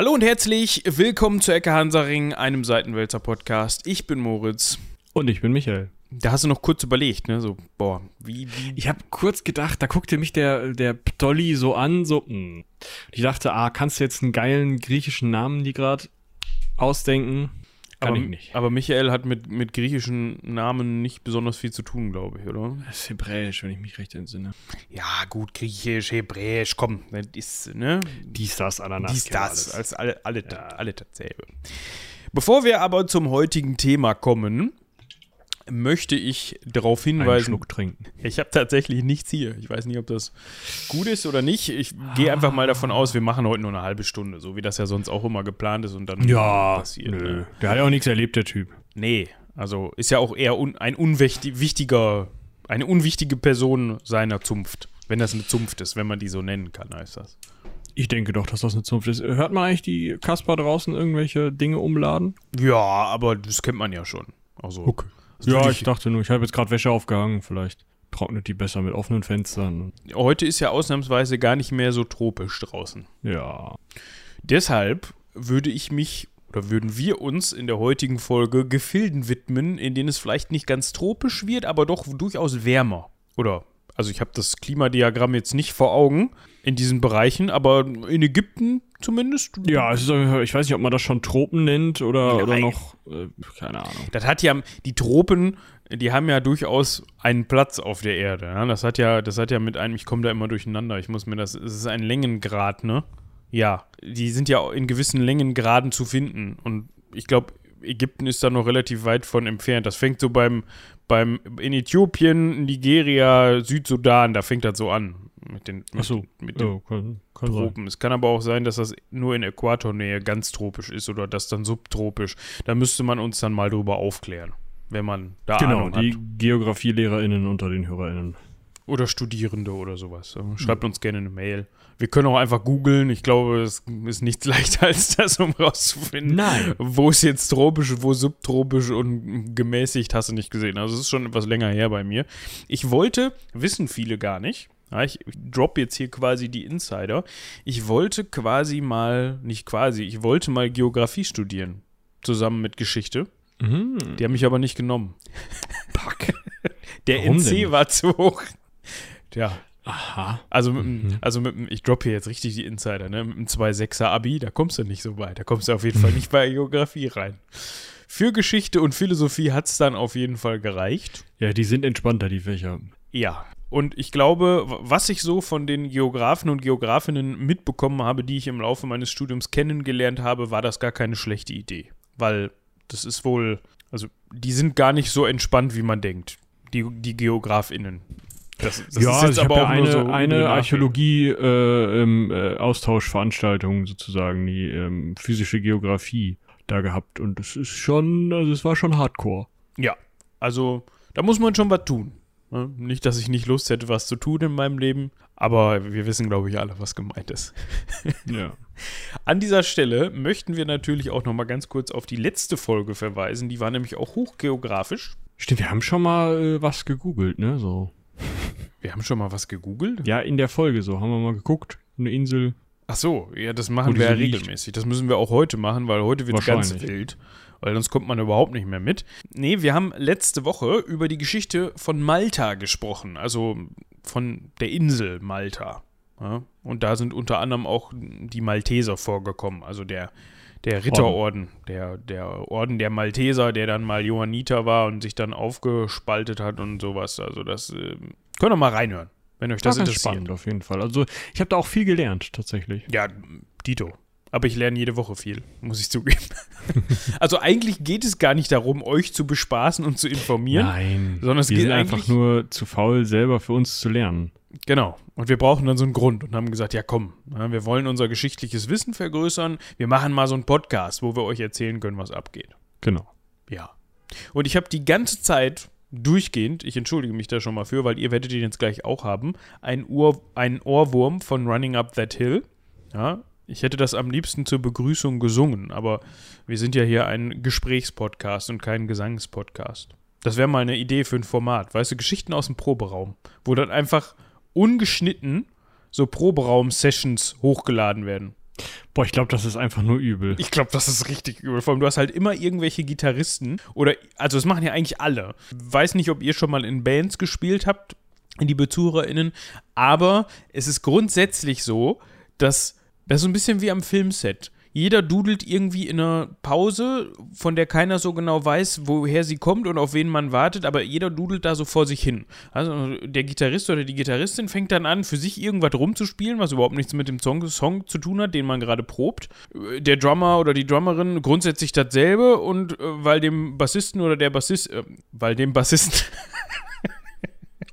Hallo und herzlich willkommen zu Ecke Hansaring, einem Seitenwälzer Podcast. Ich bin Moritz. Und ich bin Michael. Da hast du noch kurz überlegt, ne? So, boah, wie, wie. Ich habe kurz gedacht, da guckte mich der, der Ptolly so an, so, mh. Ich dachte, ah, kannst du jetzt einen geilen griechischen Namen die gerade ausdenken? Kann aber, ich nicht. aber Michael hat mit, mit griechischen Namen nicht besonders viel zu tun, glaube ich, oder? Das ist hebräisch, wenn ich mich recht entsinne. Ja, gut, griechisch, hebräisch, komm, das ist, ne? Dies, das, Ananas. Dies, das, alles. als alle, alle, Ja. alle dasselbe. Bevor wir aber zum heutigen Thema kommen, möchte ich darauf Einen hinweisen, Schluck trinken. Ich habe tatsächlich nichts hier. Ich weiß nicht, ob das gut ist oder nicht. Ich gehe einfach mal davon aus, wir machen heute nur eine halbe Stunde, so wie das ja sonst auch immer geplant ist und dann Ja, passiert. nö. Ne? Der hat ja auch nichts erlebt, der Typ. Nee, also ist ja auch eher un ein unwichtiger, eine unwichtige Person seiner Zunft. Wenn das eine Zunft ist, wenn man die so nennen kann, heißt das. Ich denke doch, dass das eine Zunft ist. Hört man eigentlich die Kasper draußen irgendwelche Dinge umladen? Ja, aber das kennt man ja schon. Also, das Ja, ich dachte nur, ich habe jetzt gerade Wäsche aufgehangen. Vielleicht trocknet die besser mit offenen Fenstern. heute ist ja ausnahmsweise gar nicht mehr so tropisch draußen. Ja. Deshalb würde ich mich oder würden wir uns in der heutigen Folge Gefilden widmen, in denen es vielleicht nicht ganz tropisch wird, aber doch durchaus wärmer. Oder, also ich habe das Klimadiagramm jetzt nicht vor Augen in diesen Bereichen, aber in Ägypten zumindest. Ja, ist, ich weiß nicht, ob man das schon Tropen nennt oder, oder noch, äh, keine Ahnung. Das hat ja, die Tropen, die haben ja durchaus einen Platz auf der Erde. Ja? Das hat ja, das hat ja mit einem, ich komme da immer durcheinander, ich muss mir das, es ist ein Längengrad, ne? Ja, die sind ja in gewissen Längengraden zu finden. Und ich glaube, Ägypten ist da noch relativ weit von entfernt. Das fängt so beim, beim in Äthiopien, Nigeria, Südsudan, da fängt das so an. Mit den, mit, so. mit den Ja, kann, kann sein. Tropen. Es kann aber auch sein, dass das nur in Äquatornähe ganz tropisch ist oder das dann subtropisch. Da müsste man uns dann mal drüber aufklären, wenn man da Genau, Ahnung die hat. GeografielehrerInnen unter den HörerInnen. Oder Studierende oder sowas. So, Schreibt uns gerne eine Mail. Wir können auch einfach googeln. Ich glaube, es ist nichts leichter als das, um rauszufinden, Nein. wo ist jetzt tropisch, wo subtropisch und gemäßigt, hast du nicht gesehen. Also es ist schon etwas länger her bei mir. Ich wollte, wissen viele gar nicht, ja, ich drop jetzt hier quasi die Insider. Ich wollte quasi mal, nicht quasi, ich wollte mal Geografie studieren. Zusammen mit Geschichte. Mhm. Die haben mich aber nicht genommen. Pack. Der Warum NC denn war zu hoch. Ja, Aha. also mit, dem- also mit, ich droppe hier jetzt richtig die Insider, ne? Mit einem 2,6er Abi, da kommst du nicht so weit. Da kommst du auf jeden Fall nicht bei Geografie rein. Für Geschichte und Philosophie hat es dann auf jeden Fall gereicht. Ja, die sind entspannter, die Fächer. Ja. Und ich glaube, was ich so von den Geografen und Geografinnen mitbekommen habe, die ich im Laufe meines Studiums kennengelernt habe, war das gar keine schlechte Idee. Weil das ist wohl, also die sind gar nicht so entspannt, wie man denkt. Die, die GeografInnen. Das, das ja, also ich habe ja eine, so eine über die Archäologie äh, ähm, äh, Austauschveranstaltung sozusagen, die ähm, physische Geografie da gehabt und es ist schon, also es war schon Hardcore. Ja, also da muss man schon was tun. Ne? Nicht, dass ich nicht Lust hätte, was zu tun in meinem Leben, aber wir wissen, glaube ich, alle, was gemeint ist. Ja. An dieser Stelle möchten wir natürlich auch noch mal ganz kurz auf die letzte Folge verweisen. Die war nämlich auch hochgeografisch. Stimmt, wir haben schon mal äh, was gegoogelt, ne? So. Wir haben schon mal was gegoogelt. Ja, in der Folge so, haben wir mal geguckt. Eine Insel. Ach so, ja, das machen wir ja regelmäßig. Das müssen wir auch heute machen, weil heute wird ganz Wahrscheinlich. wild. Weil sonst kommt man überhaupt nicht mehr mit. Nee, wir haben letzte Woche über die Geschichte von Malta gesprochen. Also von der Insel Malta. Ja? Und da sind unter anderem auch die Malteser vorgekommen. Also der, der Ritterorden. Der, der Orden der Malteser, der dann mal Johanniter war und sich dann aufgespaltet hat und sowas. Also das äh, könnt ihr mal reinhören, wenn euch das ganz interessiert. spannend auf jeden Fall. Also ich habe da auch viel gelernt, tatsächlich. Ja, Dito. Aber ich lerne jede Woche viel, muss ich zugeben. also eigentlich geht es gar nicht darum, euch zu bespaßen und zu informieren. Nein, Sondern es wir geht sind einfach nur zu faul, selber für uns zu lernen. Genau. Und wir brauchen dann so einen Grund und haben gesagt, ja komm, ja, wir wollen unser geschichtliches Wissen vergrößern. Wir machen mal so einen Podcast, wo wir euch erzählen können, was abgeht. Genau. Ja. Und ich habe die ganze Zeit durchgehend, ich entschuldige mich da schon mal für, weil ihr werdet ihn jetzt gleich auch haben, ein, Ur, ein Ohrwurm von Running Up That Hill. Ja, ich hätte das am liebsten zur Begrüßung gesungen, aber wir sind ja hier ein Gesprächspodcast und kein Gesangspodcast. Das wäre mal eine Idee für ein Format, weißt du, Geschichten aus dem Proberaum, wo dann einfach ungeschnitten so Proberaum-Sessions hochgeladen werden. Boah, ich glaube, das ist einfach nur übel. Ich glaube, das ist richtig übel. Vor allem, du hast halt immer irgendwelche Gitarristen oder, also das machen ja eigentlich alle. Weiß nicht, ob ihr schon mal in Bands gespielt habt, liebe ZuhörerInnen, aber es ist grundsätzlich so, dass das ist so ein bisschen wie am Filmset. Jeder dudelt irgendwie in einer Pause, von der keiner so genau weiß, woher sie kommt und auf wen man wartet, aber jeder dudelt da so vor sich hin. Also der Gitarrist oder die Gitarristin fängt dann an, für sich irgendwas rumzuspielen, was überhaupt nichts mit dem Song, Song zu tun hat, den man gerade probt. Der Drummer oder die Drummerin grundsätzlich dasselbe und äh, weil dem Bassisten oder der Bassist, äh, weil dem Bassisten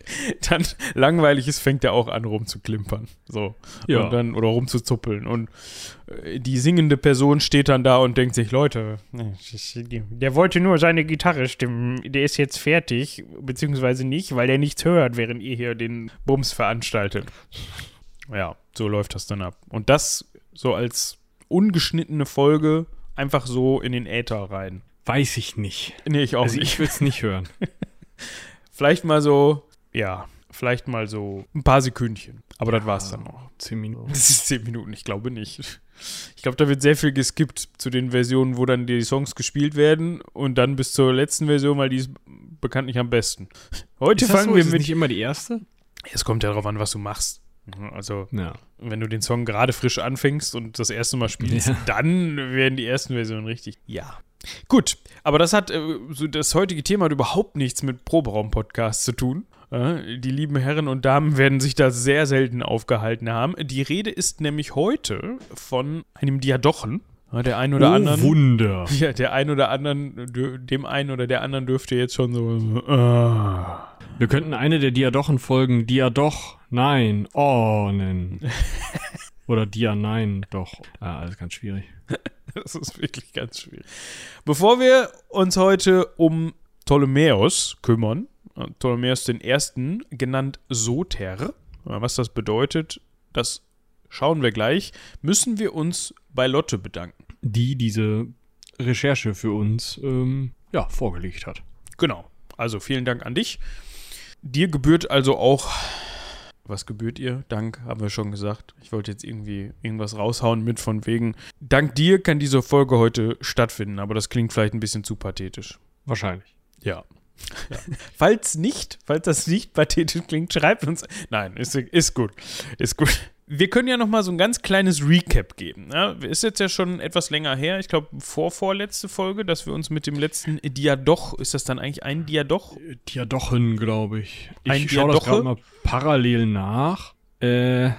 dann langweilig ist, fängt er auch an rumzuklimpern. So. Ja. Und dann, oder rumzuzuppeln. Und äh, die singende Person steht dann da und denkt sich, Leute, der wollte nur seine Gitarre stimmen, der ist jetzt fertig, beziehungsweise nicht, weil der nichts hört, während ihr hier den Bums veranstaltet. Ja, so läuft das dann ab. Und das so als ungeschnittene Folge einfach so in den Äther rein. Weiß ich nicht. Nee, ich auch Also nicht. ich würde es nicht hören. Vielleicht mal so, ja, vielleicht mal so ein paar Sekündchen. Aber das war's dann noch. Zehn Minuten. Das ist zehn Minuten, ich glaube nicht. Ich glaube, da wird sehr viel geskippt zu den Versionen, wo dann die Songs gespielt werden und dann bis zur letzten Version, weil die ist bekanntlich am besten. Heute Ist fangen so? wir Ist es mit. nicht immer die erste? Es kommt ja darauf an, was du machst. Also, Ja. wenn du den Song gerade frisch anfängst und das erste Mal spielst, Ja. dann werden die ersten Versionen richtig. Ja. Gut, aber das hat, äh, so das heutige Thema hat überhaupt nichts mit Proberaum-Podcasts zu tun. Äh, die lieben Herren und Damen werden sich da sehr selten aufgehalten haben. Die Rede ist nämlich heute von einem Diadochen. Der ein oder oh, anderen. Wunder. Ja, der ein oder anderen, dem einen oder der anderen dürfte jetzt schon so. so ah. Wir könnten eine der Diadochen-Folgen Diadoch, nein, oh nennen. Oder Dia, nein, doch. Ja, alles ganz schwierig. Das ist wirklich ganz schwierig. Bevor wir uns heute um Ptolemäus kümmern, äh, Ptolemäus den Ersten, genannt Soter, äh, was das bedeutet, das schauen wir gleich, müssen wir uns bei Lotte bedanken. Die diese Recherche für uns ähm, ja, vorgelegt hat. Genau. Also vielen Dank an dich. Dir gebührt also auch. Was gebührt ihr? Dank, haben wir schon gesagt. Ich wollte jetzt irgendwie irgendwas raushauen mit von wegen. Dank dir kann diese Folge heute stattfinden, aber das klingt vielleicht ein bisschen zu pathetisch. Wahrscheinlich. Ja. falls nicht, falls das nicht pathetisch klingt, schreibt uns. Nein, ist, ist gut. Ist gut. Wir können ja noch mal so ein ganz kleines Recap geben. Ja, ist jetzt ja schon etwas länger her, ich glaube vor vorletzte Folge, dass wir uns mit dem letzten Diadoch, ist das dann eigentlich ein Diadoch? Diadochen, glaube ich. Ein Ich schaue das Diadoche? gerade mal parallel nach. Äh,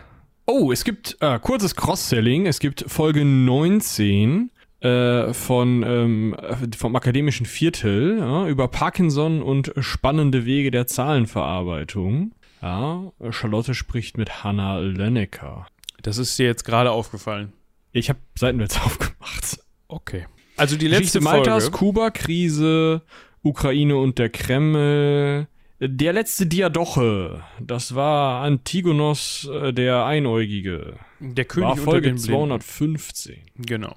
oh, es gibt äh, kurzes Cross-Selling. Es gibt Folge 19 äh, von, ähm, äh, vom akademischen Viertel ja, über Parkinson und spannende Wege der Zahlenverarbeitung. Ja, Charlotte spricht mit Hannah Lennecker. Das ist dir jetzt gerade aufgefallen. Ich habe Seitenwärts aufgemacht. Okay. Also die Geschichte letzte Maltas, Folge. Kuba-Krise, Ukraine und der Kreml. Der letzte Diadoche, das war Antigonos äh, der Einäugige. Der König war unter Folge den Blinden. 215. Genau.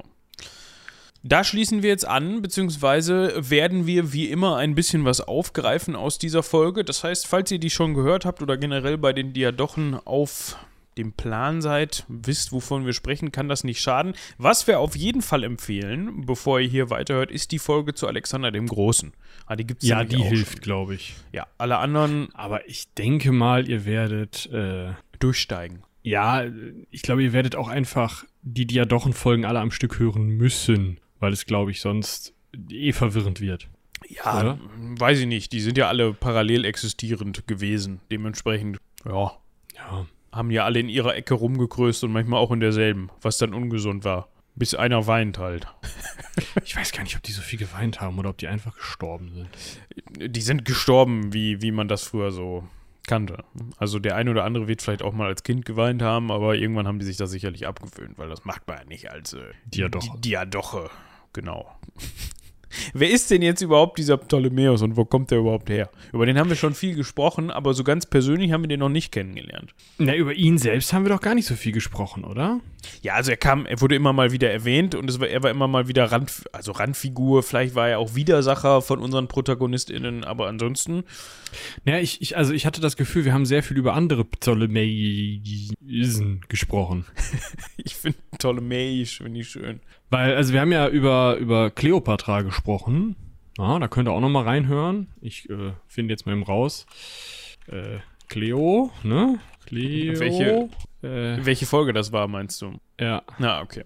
Da schließen wir jetzt an, beziehungsweise werden wir wie immer ein bisschen was aufgreifen aus dieser Folge. Das heißt, falls ihr die schon gehört habt oder generell bei den Diadochen auf dem Plan seid, wisst, wovon wir sprechen, kann das nicht schaden. Was wir auf jeden Fall empfehlen, bevor ihr hier weiterhört, ist die Folge zu Alexander dem Großen. Ah, die gibt es Ja, die hilft, glaube ich. Ja, alle anderen Aber ich denke mal, ihr werdet, äh, durchsteigen. ja, ich glaube, ihr werdet auch einfach die Diadochen-Folgen alle am Stück hören müssen, weil es, glaube ich, sonst eh verwirrend wird. Ja, Oder? weiß ich nicht. Die sind ja alle parallel existierend gewesen. Dementsprechend, ja, Ja. haben ja alle in ihrer Ecke rumgegrößt und manchmal auch in derselben, was dann ungesund war. Bis einer weint halt. Ich weiß gar nicht, ob die so viel geweint haben oder ob die einfach gestorben sind. Die sind gestorben, wie, wie man das früher so kannte. Also der eine oder andere wird vielleicht auch mal als Kind geweint haben, aber irgendwann haben die sich das sicherlich abgewöhnt, weil das macht man ja nicht als äh, Diadoche. Di- Diadoche. Genau. Wer ist denn jetzt überhaupt dieser Ptolemäus und wo kommt der überhaupt her? Über den haben wir schon viel gesprochen, aber so ganz persönlich haben wir den noch nicht kennengelernt. Na, über ihn selbst haben wir doch gar nicht so viel gesprochen, oder? Ja, also er kam, er wurde immer mal wieder erwähnt und war, er war immer mal wieder Rand, also Randfigur. Vielleicht war er auch Widersacher von unseren ProtagonistInnen, aber ansonsten. Ja, ich, ich, also ich hatte das Gefühl, wir haben sehr viel über andere Ptolemäisen gesprochen. ich finde Ptolemäisch, finde ich schön. Weil, also wir haben ja über, über Cleopatra gesprochen. Ja, da könnt ihr auch noch mal reinhören. Ich äh, finde jetzt mal eben raus. Äh, Cleo, ne? Cleo. Welche, äh, welche Folge das war, meinst du? Ja. Na, okay.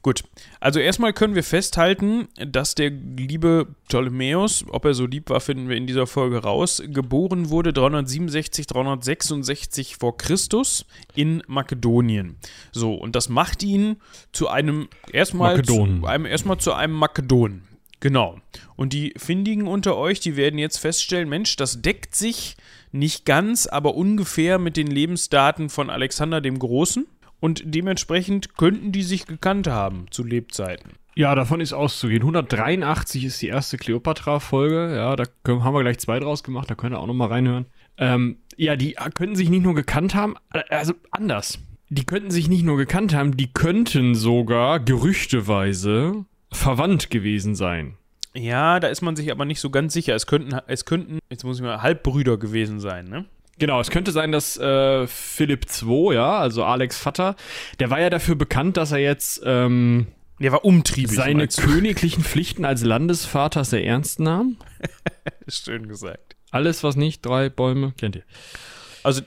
Gut. Also erstmal können wir festhalten, dass der liebe Ptolemäus, ob er so lieb war, finden wir in dieser Folge raus, geboren wurde 367, 366 vor Christus in Makedonien. So, und das macht ihn zu einem erstmal Makedonen. zu einem erstmal zu einem Makedon. Genau. Und die Findigen unter euch, die werden jetzt feststellen, Mensch, das deckt sich nicht ganz, aber ungefähr mit den Lebensdaten von Alexander dem Großen. Und dementsprechend könnten die sich gekannt haben zu Lebzeiten. Ja, davon ist auszugehen. 183 ist die erste Cleopatra-Folge. Ja, da können, haben wir gleich zwei draus gemacht. Da könnt ihr auch noch mal reinhören. Ähm, ja, die könnten sich nicht nur gekannt haben, also anders. Die könnten sich nicht nur gekannt haben, die könnten sogar gerüchteweise verwandt gewesen sein. Ja, da ist man sich aber nicht so ganz sicher. Es könnten, es könnten, jetzt muss ich mal, Halbbrüder gewesen sein, ne? Genau, es könnte sein, dass äh, Philipp II, ja, also Alex Vater, der war ja dafür bekannt, dass er jetzt ähm, Der war umtriebig. seine königlichen Pflichten als Landesvater sehr ernst nahm. Schön gesagt. Alles, was nicht drei Bäume, kennt ihr. Also,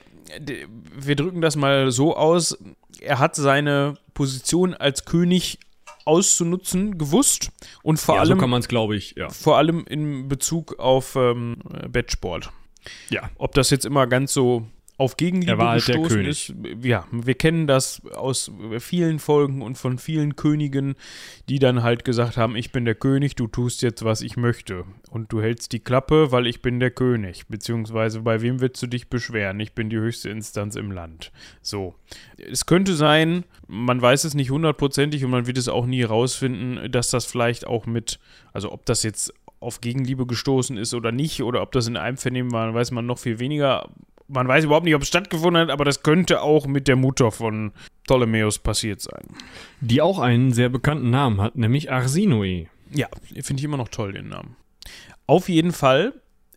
wir drücken das mal so aus. Er hat seine Position als König auszunutzen gewusst und vor ja, allem so kann man es, glaube ich, ja. vor allem in Bezug auf ähm, Bettsport. Ja. Ob das jetzt immer ganz so auf Gegenliebe Er war halt der König. ist, ja, wir kennen das aus vielen Folgen und von vielen Königen, die dann halt gesagt haben, ich bin der König, du tust jetzt, was ich möchte. Und du hältst die Klappe, weil ich bin der König. Beziehungsweise bei wem willst du dich beschweren? Ich bin die höchste Instanz im Land. So. Es könnte sein, man weiß es nicht hundertprozentig und man wird es auch nie herausfinden, dass das vielleicht auch mit, also ob das jetzt auf Gegenliebe gestoßen ist oder nicht, oder ob das in Einvernehmen war, weiß man noch viel weniger. Man weiß überhaupt nicht, ob es stattgefunden hat, aber das könnte auch mit der Mutter von Ptolemäus passiert sein. Die auch einen sehr bekannten Namen hat, nämlich Arsinoe. Ja, finde ich immer noch toll, den Namen. Auf jeden Fall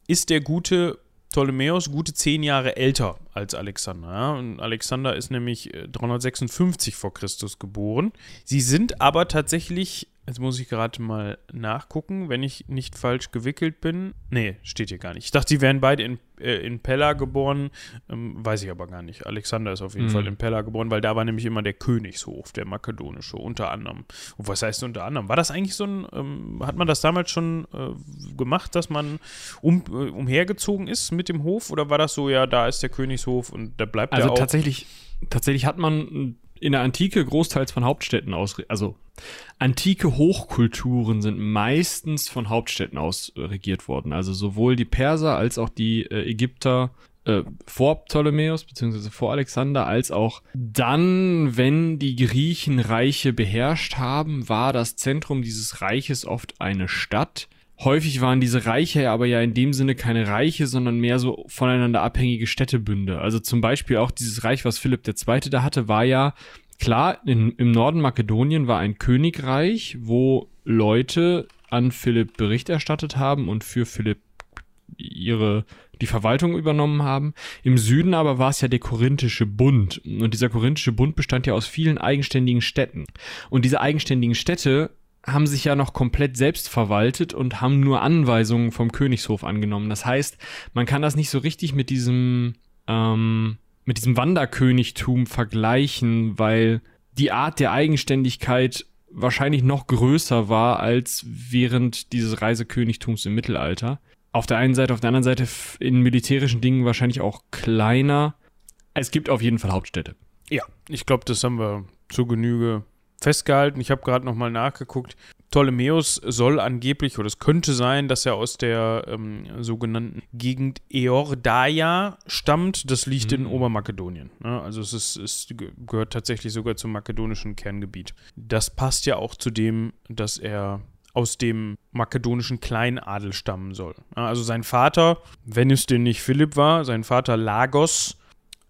ist der gute Ptolemäus gute zehn Jahre älter als Alexander. Ja? Und Alexander ist nämlich äh, 356 vor Christus geboren. Sie sind aber tatsächlich, jetzt muss ich gerade mal nachgucken, wenn ich nicht falsch gewickelt bin. Nee, steht hier gar nicht. Ich dachte, sie wären beide in, äh, in Pella geboren. Ähm, weiß ich aber gar nicht. Alexander ist auf jeden Mhm. Fall in Pella geboren, weil da war nämlich immer der Königshof, der makedonische, unter anderem. Und was heißt unter anderem? War das eigentlich so ein, ähm, hat man das damals schon äh, gemacht, dass man um, äh, umhergezogen ist mit dem Hof? Oder war das so, ja, da ist der Königshof und da bleibt Also er auch? tatsächlich, tatsächlich hat man in der Antike großteils von Hauptstädten aus, also antike Hochkulturen sind meistens von Hauptstädten aus äh, regiert worden. Also sowohl die Perser als auch die äh, Ägypter äh, vor Ptolemäus beziehungsweise vor Alexander, als auch dann, wenn die Griechen Reiche beherrscht haben, war das Zentrum dieses Reiches oft eine Stadt. Häufig waren diese Reiche aber ja in dem Sinne keine Reiche, sondern mehr so voneinander abhängige Städtebünde. Also zum Beispiel auch dieses Reich, was Philipp II. da hatte, war ja klar, in, im Norden Makedonien war ein Königreich, wo Leute an Philipp Bericht erstattet haben und für Philipp ihre die Verwaltung übernommen haben. Im Süden aber war es ja der Korinthische Bund. Und dieser Korinthische Bund bestand ja aus vielen eigenständigen Städten. Und diese eigenständigen Städte haben sich ja noch komplett selbst verwaltet und haben nur Anweisungen vom Königshof angenommen. Das heißt, man kann das nicht so richtig mit diesem, ähm, mit diesem Wanderkönigtum vergleichen, weil die Art der Eigenständigkeit wahrscheinlich noch größer war als während dieses Reisekönigtums im Mittelalter. Auf der einen Seite, auf der anderen Seite in militärischen Dingen wahrscheinlich auch kleiner. Es gibt auf jeden Fall Hauptstädte. Ja, ich glaube, das haben wir zu Genüge festgehalten. Ich habe gerade nochmal nachgeguckt. Ptolemäus soll angeblich, oder es könnte sein, dass er aus der ähm, sogenannten Gegend Eordaia stammt. Das liegt in Mhm. Obermakedonien. Ne? Also es, ist, es ge- gehört tatsächlich sogar zum makedonischen Kerngebiet. Das passt ja auch zu dem, dass er aus dem makedonischen Kleinadel stammen soll. Also sein Vater, wenn es denn nicht Philipp war, sein Vater Lagos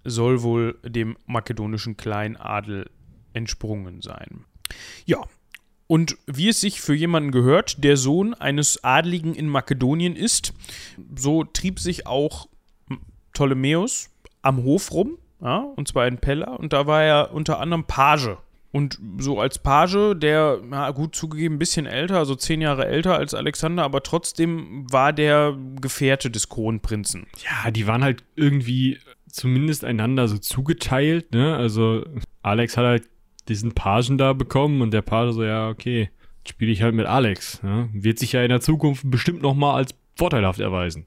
soll wohl dem makedonischen Kleinadel entsprungen sein. Ja, und wie es sich für jemanden gehört, der Sohn eines Adligen in Makedonien ist, so trieb sich auch Ptolemäus am Hof rum, ja, und zwar in Pella, und da war er unter anderem Page. Und so als Page, der, na gut zugegeben, ein bisschen älter, also zehn Jahre älter als Alexander, aber trotzdem war der Gefährte des Kronprinzen. Ja, die waren halt irgendwie zumindest einander so zugeteilt, ne? Also Alex hat halt diesen Pagen da bekommen und der Page so, ja, okay, spiele ich halt mit Alex. Ne? Wird sich ja in der Zukunft bestimmt nochmal als vorteilhaft erweisen.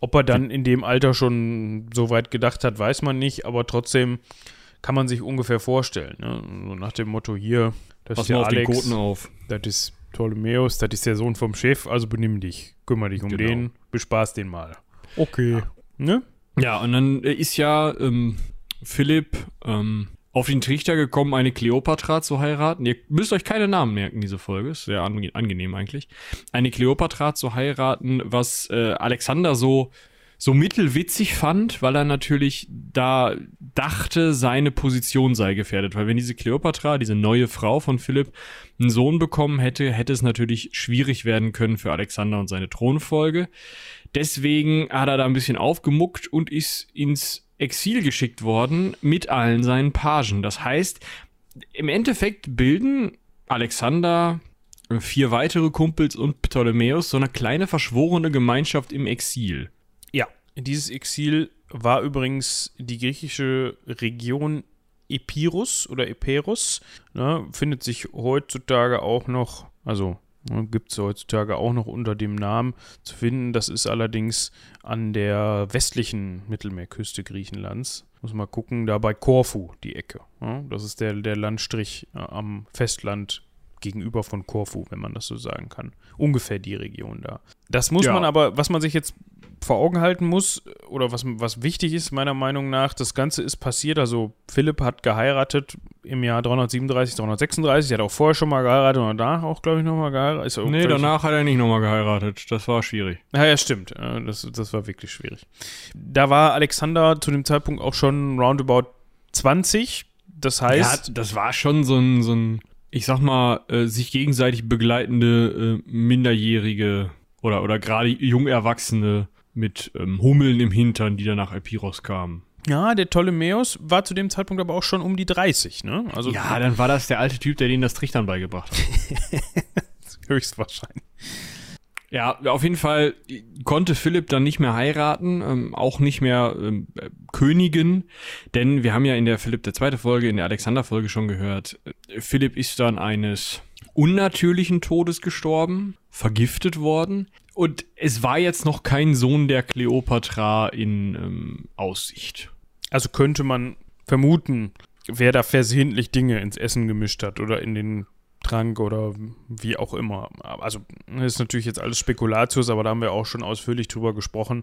Ob er dann in dem Alter schon so weit gedacht hat, weiß man nicht, aber trotzdem kann man sich ungefähr vorstellen. Ne? So nach dem Motto hier, das Pass ist der Alex, auf. das ist Ptolemäus, das ist der Sohn vom Chef, also benimm dich, kümmere dich um genau. den, bespaß den mal. Okay. Ja. Ne? Ja, und dann ist ja ähm, Philipp ähm, auf den Trichter gekommen, eine Kleopatra zu heiraten. Ihr müsst euch keine Namen merken, diese Folge. Ist sehr angenehm eigentlich. Eine Kleopatra zu heiraten, was äh, Alexander so, so mittelwitzig fand, weil er natürlich da dachte, seine Position sei gefährdet. Weil wenn diese Kleopatra, diese neue Frau von Philipp, einen Sohn bekommen hätte, hätte es natürlich schwierig werden können für Alexander und seine Thronfolge. Deswegen hat er da ein bisschen aufgemuckt und ist ins Exil geschickt worden mit allen seinen Pagen. Das heißt, im Endeffekt bilden Alexander, vier weitere Kumpels und Ptolemäus so eine kleine verschworene Gemeinschaft im Exil. Ja, dieses Exil war übrigens die griechische Region Epirus oder Epirus. Ne, findet sich heutzutage auch noch, also Gibt es heutzutage auch noch unter dem Namen zu finden. Das ist allerdings an der westlichen Mittelmeerküste Griechenlands. Muss mal gucken, da bei Korfu die Ecke. Ja, das ist der, der Landstrich äh, am Festland gegenüber von Korfu, wenn man das so sagen kann. Ungefähr die Region da. Das muss ja. man aber, was man sich jetzt vor Augen halten muss, oder was, was wichtig ist, meiner Meinung nach, das Ganze ist passiert. Also, Philipp hat geheiratet im Jahr 337, 336. Er hat auch vorher schon mal geheiratet und danach auch, glaube ich, nochmal geheiratet. Ist nee, danach hat er nicht nochmal geheiratet. Das war schwierig. Ja, ja, stimmt. Das, das war wirklich schwierig. Da war Alexander zu dem Zeitpunkt auch schon roundabout 20. Das heißt. Ja, das war schon so ein, so ein ich sag mal, äh, sich gegenseitig begleitende äh, Minderjährige oder, oder gerade jung Erwachsene mit ähm, Hummeln im Hintern, die dann nach Epiros kamen. Ja, der Ptolemäus war zu dem Zeitpunkt aber auch schon um die 30, ne? Also, ja, dann war das der alte Typ, der denen das Trichtern beigebracht hat. Höchstwahrscheinlich. Ja, auf jeden Fall konnte Philipp dann nicht mehr heiraten, ähm, auch nicht mehr ähm, äh, Königin, denn wir haben ja in der Philipp der zweite Folge, in der Alexander-Folge schon gehört, äh, Philipp ist dann eines unnatürlichen Todes gestorben, vergiftet worden. Und es war jetzt noch kein Sohn der Kleopatra in ähm, Aussicht. Also könnte man vermuten, wer da versehentlich Dinge ins Essen gemischt hat oder in den Trank oder wie auch immer. Also das ist natürlich jetzt alles Spekulatius, aber da haben wir auch schon ausführlich drüber gesprochen.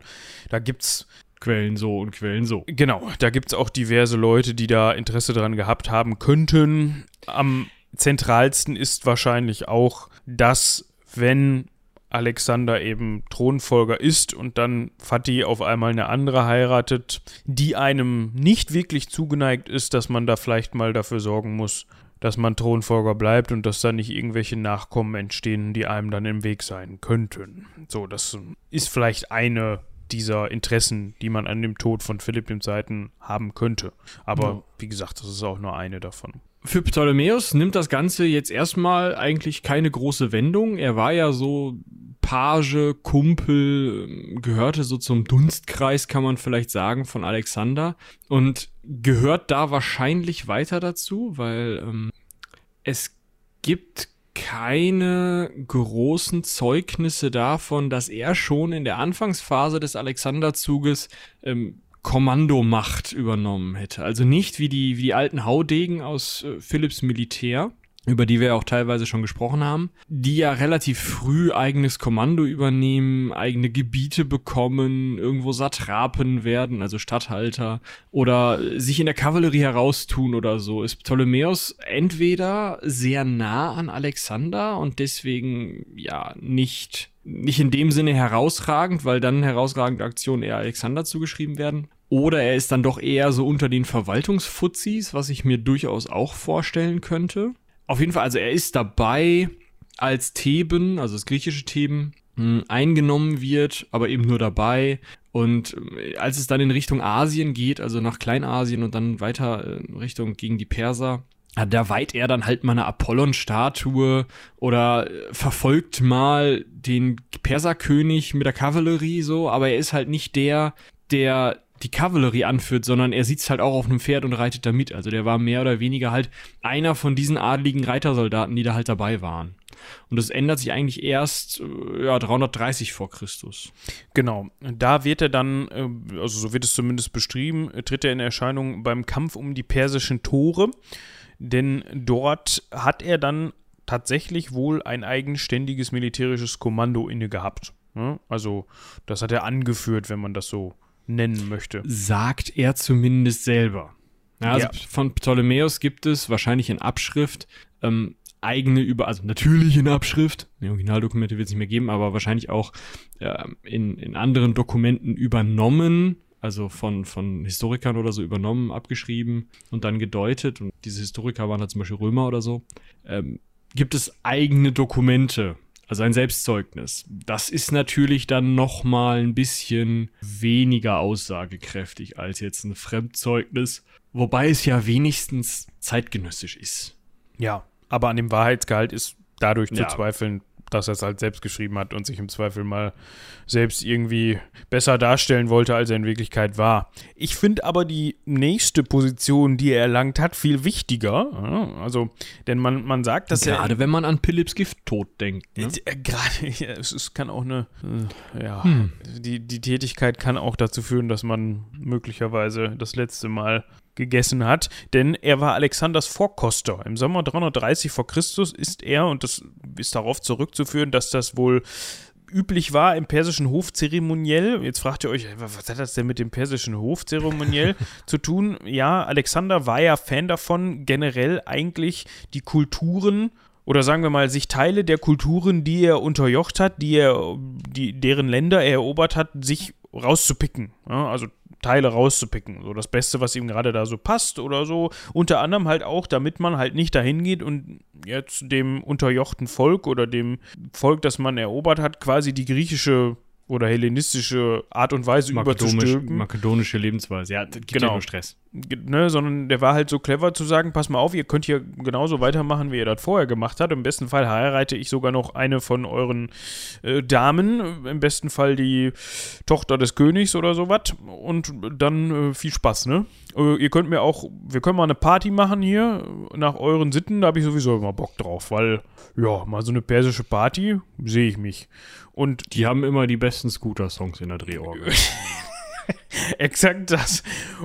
Da gibt's Quellen so und Quellen so. Genau, da gibt es auch diverse Leute, die da Interesse daran gehabt haben könnten. Am zentralsten ist wahrscheinlich auch, dass wenn Alexander eben Thronfolger ist und dann Fatih auf einmal eine andere heiratet, die einem nicht wirklich zugeneigt ist, dass man da vielleicht mal dafür sorgen muss, dass man Thronfolger bleibt und dass da nicht irgendwelche Nachkommen entstehen, die einem dann im Weg sein könnten. So, das ist vielleicht eine dieser Interessen, die man an dem Tod von Philipp II. haben könnte. Aber ja. wie gesagt, das ist auch nur eine davon. Für Ptolemäus nimmt das Ganze jetzt erstmal eigentlich keine große Wendung. Er war ja so Page, Kumpel, gehörte so zum Dunstkreis, kann man vielleicht sagen, von Alexander und gehört da wahrscheinlich weiter dazu, weil ähm, es gibt keine großen Zeugnisse davon, dass er schon in der Anfangsphase des Alexanderzuges ähm, Kommandomacht übernommen hätte. Also nicht wie die, wie die alten Haudegen aus äh, Philipps Militär, über die wir auch teilweise schon gesprochen haben, die ja relativ früh eigenes Kommando übernehmen, eigene Gebiete bekommen, irgendwo Satrapen werden, also Statthalter, oder sich in der Kavallerie heraustun oder so, ist Ptolemäus entweder sehr nah an Alexander und deswegen ja nicht nicht in dem Sinne herausragend, weil dann herausragende Aktionen eher Alexander zugeschrieben werden. Oder er ist dann doch eher so unter den Verwaltungsfuzis, was ich mir durchaus auch vorstellen könnte. Auf jeden Fall, also er ist dabei, als Theben, also das griechische Theben, hm, eingenommen wird, aber eben nur dabei. Und äh, als es dann in Richtung Asien geht, also nach Kleinasien und dann weiter in Richtung gegen die Perser, da weiht er dann halt mal eine Apollon-Statue oder äh, verfolgt mal den Perserkönig mit der Kavallerie so, aber er ist halt nicht der, der die Kavallerie anführt, sondern er sitzt halt auch auf einem Pferd und reitet da mit. Also der war mehr oder weniger halt einer von diesen adligen Reitersoldaten, die da halt dabei waren. Und das ändert sich eigentlich erst äh, ja, 330 vor Christus. Genau. Da wird er dann, äh, also so wird es zumindest beschrieben, tritt er in Erscheinung beim Kampf um die persischen Tore. Denn dort hat er dann tatsächlich wohl ein eigenständiges militärisches Kommando inne gehabt. Also, das hat er angeführt, wenn man das so nennen möchte. Sagt er zumindest selber. Ja, also ja. von Ptolemäus gibt es wahrscheinlich in Abschrift ähm, eigene über, also natürlich in Abschrift, die Originaldokumente wird es nicht mehr geben, aber wahrscheinlich auch äh, in, in anderen Dokumenten übernommen, also von, von Historikern oder so übernommen, abgeschrieben und dann gedeutet. Und diese Historiker waren halt zum Beispiel Römer oder so. Ähm, gibt es eigene Dokumente, also ein Selbstzeugnis. Das ist natürlich dann noch mal ein bisschen weniger aussagekräftig als jetzt ein Fremdzeugnis, wobei es ja wenigstens zeitgenössisch ist. Ja, aber an dem Wahrheitsgehalt ist dadurch zu ja. zweifeln dass er es halt selbst geschrieben hat und sich im Zweifel mal selbst irgendwie besser darstellen wollte, als er in Wirklichkeit war. Ich finde aber die nächste Position, die er erlangt hat, viel wichtiger. Also, denn man, man sagt, dass Gerade er. Gerade wenn man an Philipps Gifttod denkt. Ne? Äh, Gerade, ja, es, es, kann auch eine. Äh, ja, hm. die, die Tätigkeit kann auch dazu führen, dass man möglicherweise das letzte Mal gegessen hat, denn er war Alexanders Vorkoster. Im Sommer 330 vor Christus ist er, und das ist darauf zurückzuführen, dass das wohl üblich war im persischen Hofzeremoniell. Jetzt fragt ihr euch, was hat das denn mit dem persischen Hofzeremoniell zu tun? Ja, Alexander war ja Fan davon, generell eigentlich die Kulturen oder sagen wir mal, sich Teile der Kulturen, die er unterjocht hat, die er, die, deren Länder er erobert hat, sich rauszupicken. Ja, also Teile rauszupicken. So das Beste, was ihm gerade da so passt oder so. Unter anderem halt auch, damit man halt nicht dahin geht und jetzt dem unterjochten Volk oder dem Volk, das man erobert hat, quasi die griechische oder hellenistische Art und Weise überzustülpen. Makedonische Lebensweise, ja, gibt genau. ja nur Stress. Ne, sondern der war halt so clever zu sagen, pass mal auf, ihr könnt hier genauso weitermachen, wie ihr das vorher gemacht habt. Im besten Fall heirate ich sogar noch eine von euren äh, Damen, im besten Fall die Tochter des Königs oder sowas und dann äh, viel Spaß, ne? Äh, ihr könnt mir auch, wir können mal eine Party machen hier nach euren Sitten, da habe ich sowieso immer Bock drauf, weil, ja, mal so eine persische Party sehe ich mich. Und die haben immer die besten Scooter-Songs in der Drehorgel. Exakt das.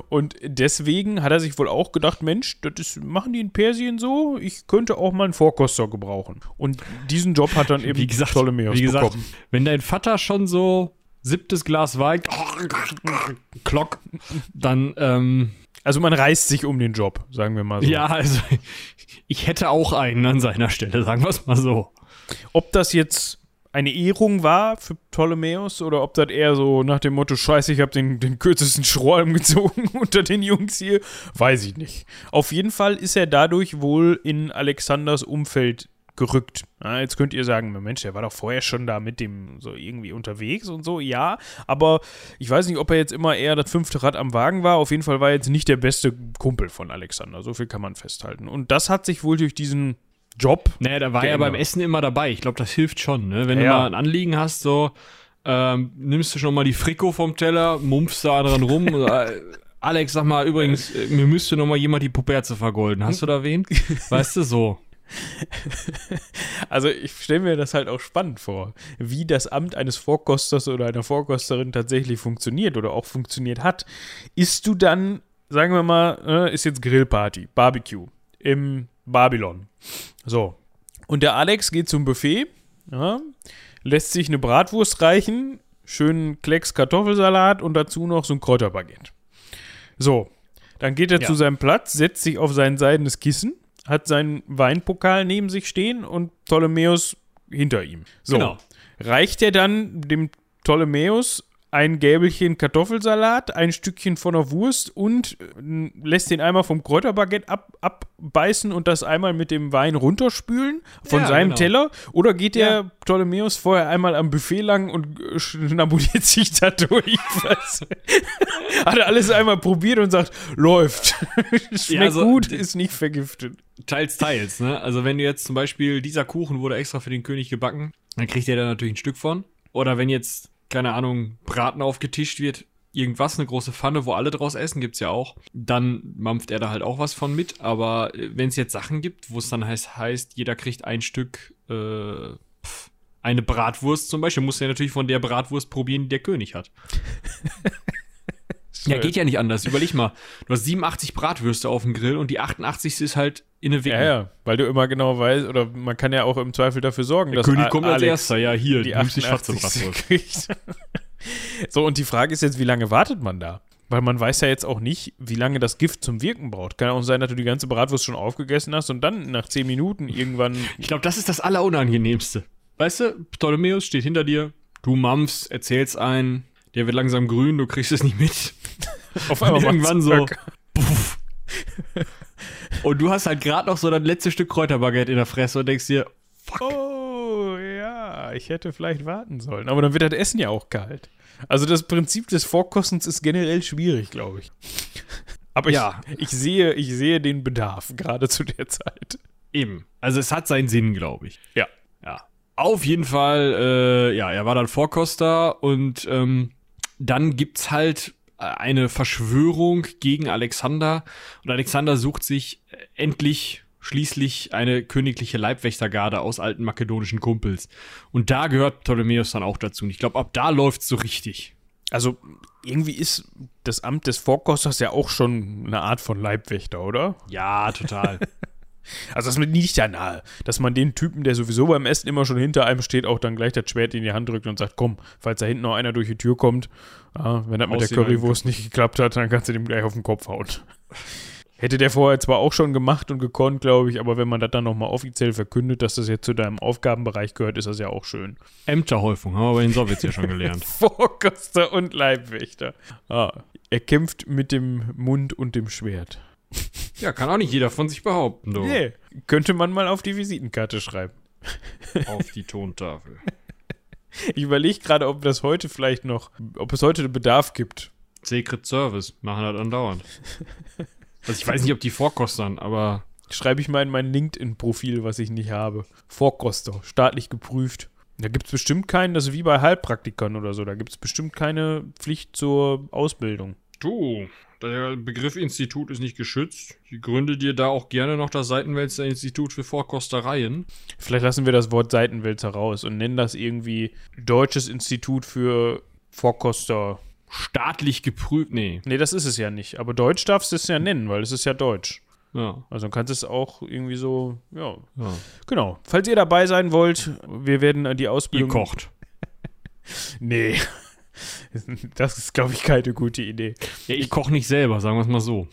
Und deswegen hat er sich wohl auch gedacht, Mensch, das ist, machen die in Persien so? Ich könnte auch mal einen Vorkoster gebrauchen. Und diesen Job hat dann eben wie gesagt, Ptolemäus wie gesagt, bekommen. Wenn dein Vater schon so siebtes Glas Wein, Klock, dann ähm, also man reißt sich um den Job, sagen wir mal so. Ja, also ich hätte auch einen an seiner Stelle, sagen wir es mal so. Ob das jetzt eine Ehrung war für Ptolemäus oder ob das eher so nach dem Motto, scheiße, ich habe den, den kürzesten Strohhalm gezogen unter den Jungs hier, weiß ich nicht. Auf jeden Fall ist er dadurch wohl in Alexanders Umfeld gerückt. Ja, jetzt könnt ihr sagen, Mensch, der war doch vorher schon da mit dem so irgendwie unterwegs und so. Ja, aber ich weiß nicht, ob er jetzt immer eher das fünfte Rad am Wagen war. Auf jeden Fall war er jetzt nicht der beste Kumpel von Alexander. So viel kann man festhalten. Und das hat sich wohl durch diesen Job. Naja, da war er ja beim Essen immer dabei. Ich glaube, das hilft schon, ne? Wenn ja. du mal ein Anliegen hast, so, ähm, nimmst du schon mal die Frikot vom Teller, mumpfst da dran rum. Äh, Alex, sag mal übrigens, äh, mir müsste noch mal jemand die Puperze vergolden. Hast du da wen? Weißt du, so. Also ich stelle mir das halt auch spannend vor, wie das Amt eines Vorkosters oder einer Vorkosterin tatsächlich funktioniert oder auch funktioniert hat. Ist du dann, sagen wir mal, äh, ist jetzt Grillparty, Barbecue im Babylon. So. Und der Alex geht zum Buffet, ja, lässt sich eine Bratwurst reichen, schönen Klecks Kartoffelsalat und dazu noch so ein Kräuterbaguette. So, dann geht er Ja. zu seinem Platz, setzt sich auf sein seidenes Kissen, hat seinen Weinpokal neben sich stehen und Ptolemäus hinter ihm. So, Genau. reicht er dann dem Ptolemäus ein Gäbelchen Kartoffelsalat, ein Stückchen von der Wurst und äh, lässt den einmal vom Kräuterbaguette ab, abbeißen und das einmal mit dem Wein runterspülen von Ja, seinem genau. Teller? Oder geht der Ja. Ptolemäus vorher einmal am Buffet lang und äh, schnabuliert sich da durch? Was? Hat er alles einmal probiert und sagt, läuft. Schmeckt Ja, also, gut, ist nicht vergiftet. Teils, teils, ne? Also wenn du jetzt zum Beispiel, dieser Kuchen wurde extra für den König gebacken, dann kriegt er da natürlich ein Stück von. Oder wenn jetzt, keine Ahnung, Braten aufgetischt wird, irgendwas, eine große Pfanne, wo alle draus essen, gibt's ja auch, dann mampft er da halt auch was von mit. Aber wenn es jetzt Sachen gibt, wo es dann heißt, heißt, jeder kriegt ein Stück, äh, eine Bratwurst zum Beispiel, muss er natürlich von der Bratwurst probieren, die der König hat. Ja, geht ja nicht anders. Überleg mal, du hast 87 Bratwürste auf dem Grill und die 88. ist halt in eine Wickel. Ja, ja, weil du immer genau weißt, oder man kann ja auch im Zweifel dafür sorgen, Der dass König A- kommt als Alex erster, ja, hier, die du nimmst die 88. schwarze Bratwurst. so, und die Frage ist jetzt, wie lange wartet man da? Weil man weiß ja jetzt auch nicht, wie lange das Gift zum Wirken braucht. Kann auch sein, dass du die ganze Bratwurst schon aufgegessen hast und dann nach 10 Minuten irgendwann. Ich glaube, das ist das Allerunangenehmste. Weißt du, Ptolemäus steht hinter dir, du mampfst, erzählst einen, der wird langsam grün, du kriegst es nicht mit. Auf Und macht's irgendwann so, puff. Und du hast halt gerade noch so das letzte Stück Kräuterbaguette in der Fresse und denkst dir, Oh, ja, ich hätte vielleicht warten sollen. Aber dann wird das Essen ja auch kalt. Also das Prinzip des Vorkostens ist generell schwierig, glaube ich. Aber Ja. ich, ich, sehe, ich sehe den Bedarf, gerade zu der Zeit. Eben. Also es hat seinen Sinn, glaube ich. Ja. Ja. Auf jeden Fall, äh, ja, er war dann Vorkoster und ähm, dann gibt's halt eine Verschwörung gegen Alexander und Alexander sucht sich äh, endlich schließlich eine königliche Leibwächtergarde aus alten makedonischen Kumpels. Und da gehört Ptolemäus dann auch dazu. Und ich glaube, ab da läuft's so richtig. Also irgendwie ist das Amt des Vorkosters ja auch schon eine Art von Leibwächter, oder? Ja, total. Also das liegt ja nahe, dass man den Typen, der sowieso beim Essen immer schon hinter einem steht, auch dann gleich das Schwert in die Hand drückt und sagt, komm, falls da hinten noch einer durch die Tür kommt, ja, wenn das mit der Currywurst nicht geklappt hat, dann kannst du dem gleich auf den Kopf hauen. Hätte der vorher zwar auch schon gemacht und gekonnt, glaube ich, aber wenn man das dann nochmal offiziell verkündet, dass das jetzt zu deinem Aufgabenbereich gehört, ist das ja auch schön. Ämterhäufung, haben wir bei den Sowjets ja schon gelernt. Vorkoster und Leibwächter. Ah, er kämpft mit dem Mund und dem Schwert. Ja, kann auch nicht jeder von sich behaupten, du. Nee, könnte man mal auf die Visitenkarte schreiben. Auf die Tontafel. Ich überlege gerade, ob das heute vielleicht noch, ob es heute Bedarf gibt. Secret Service machen das andauernd. Also ich weiß nicht, ob die vorkostern, aber Schreibe ich mal in mein LinkedIn-Profil, was ich nicht habe. Vorkoster, staatlich geprüft. Da gibt es bestimmt keinen, das ist wie bei Heilpraktikern oder so, da gibt es bestimmt keine Pflicht zur Ausbildung. du, der Begriff Institut ist nicht geschützt. Ich gründe dir da auch gerne noch das Seitenwälzer Institut für Vorkostereien. Vielleicht lassen wir das Wort Seitenwälzer raus und nennen das irgendwie Deutsches Institut für Vorkoster. Staatlich geprüft, nee. Nee, das ist es ja nicht. Aber Deutsch darfst du es ja nennen, weil es ist ja Deutsch. Ja, Also du kannst es auch irgendwie so, ja. ja. Genau. Falls ihr dabei sein wollt, wir werden die Ihr Ausbildung. kocht. Nee. Das ist, glaube ich, keine gute Idee. Ja, ich koche nicht selber, sagen wir es mal so.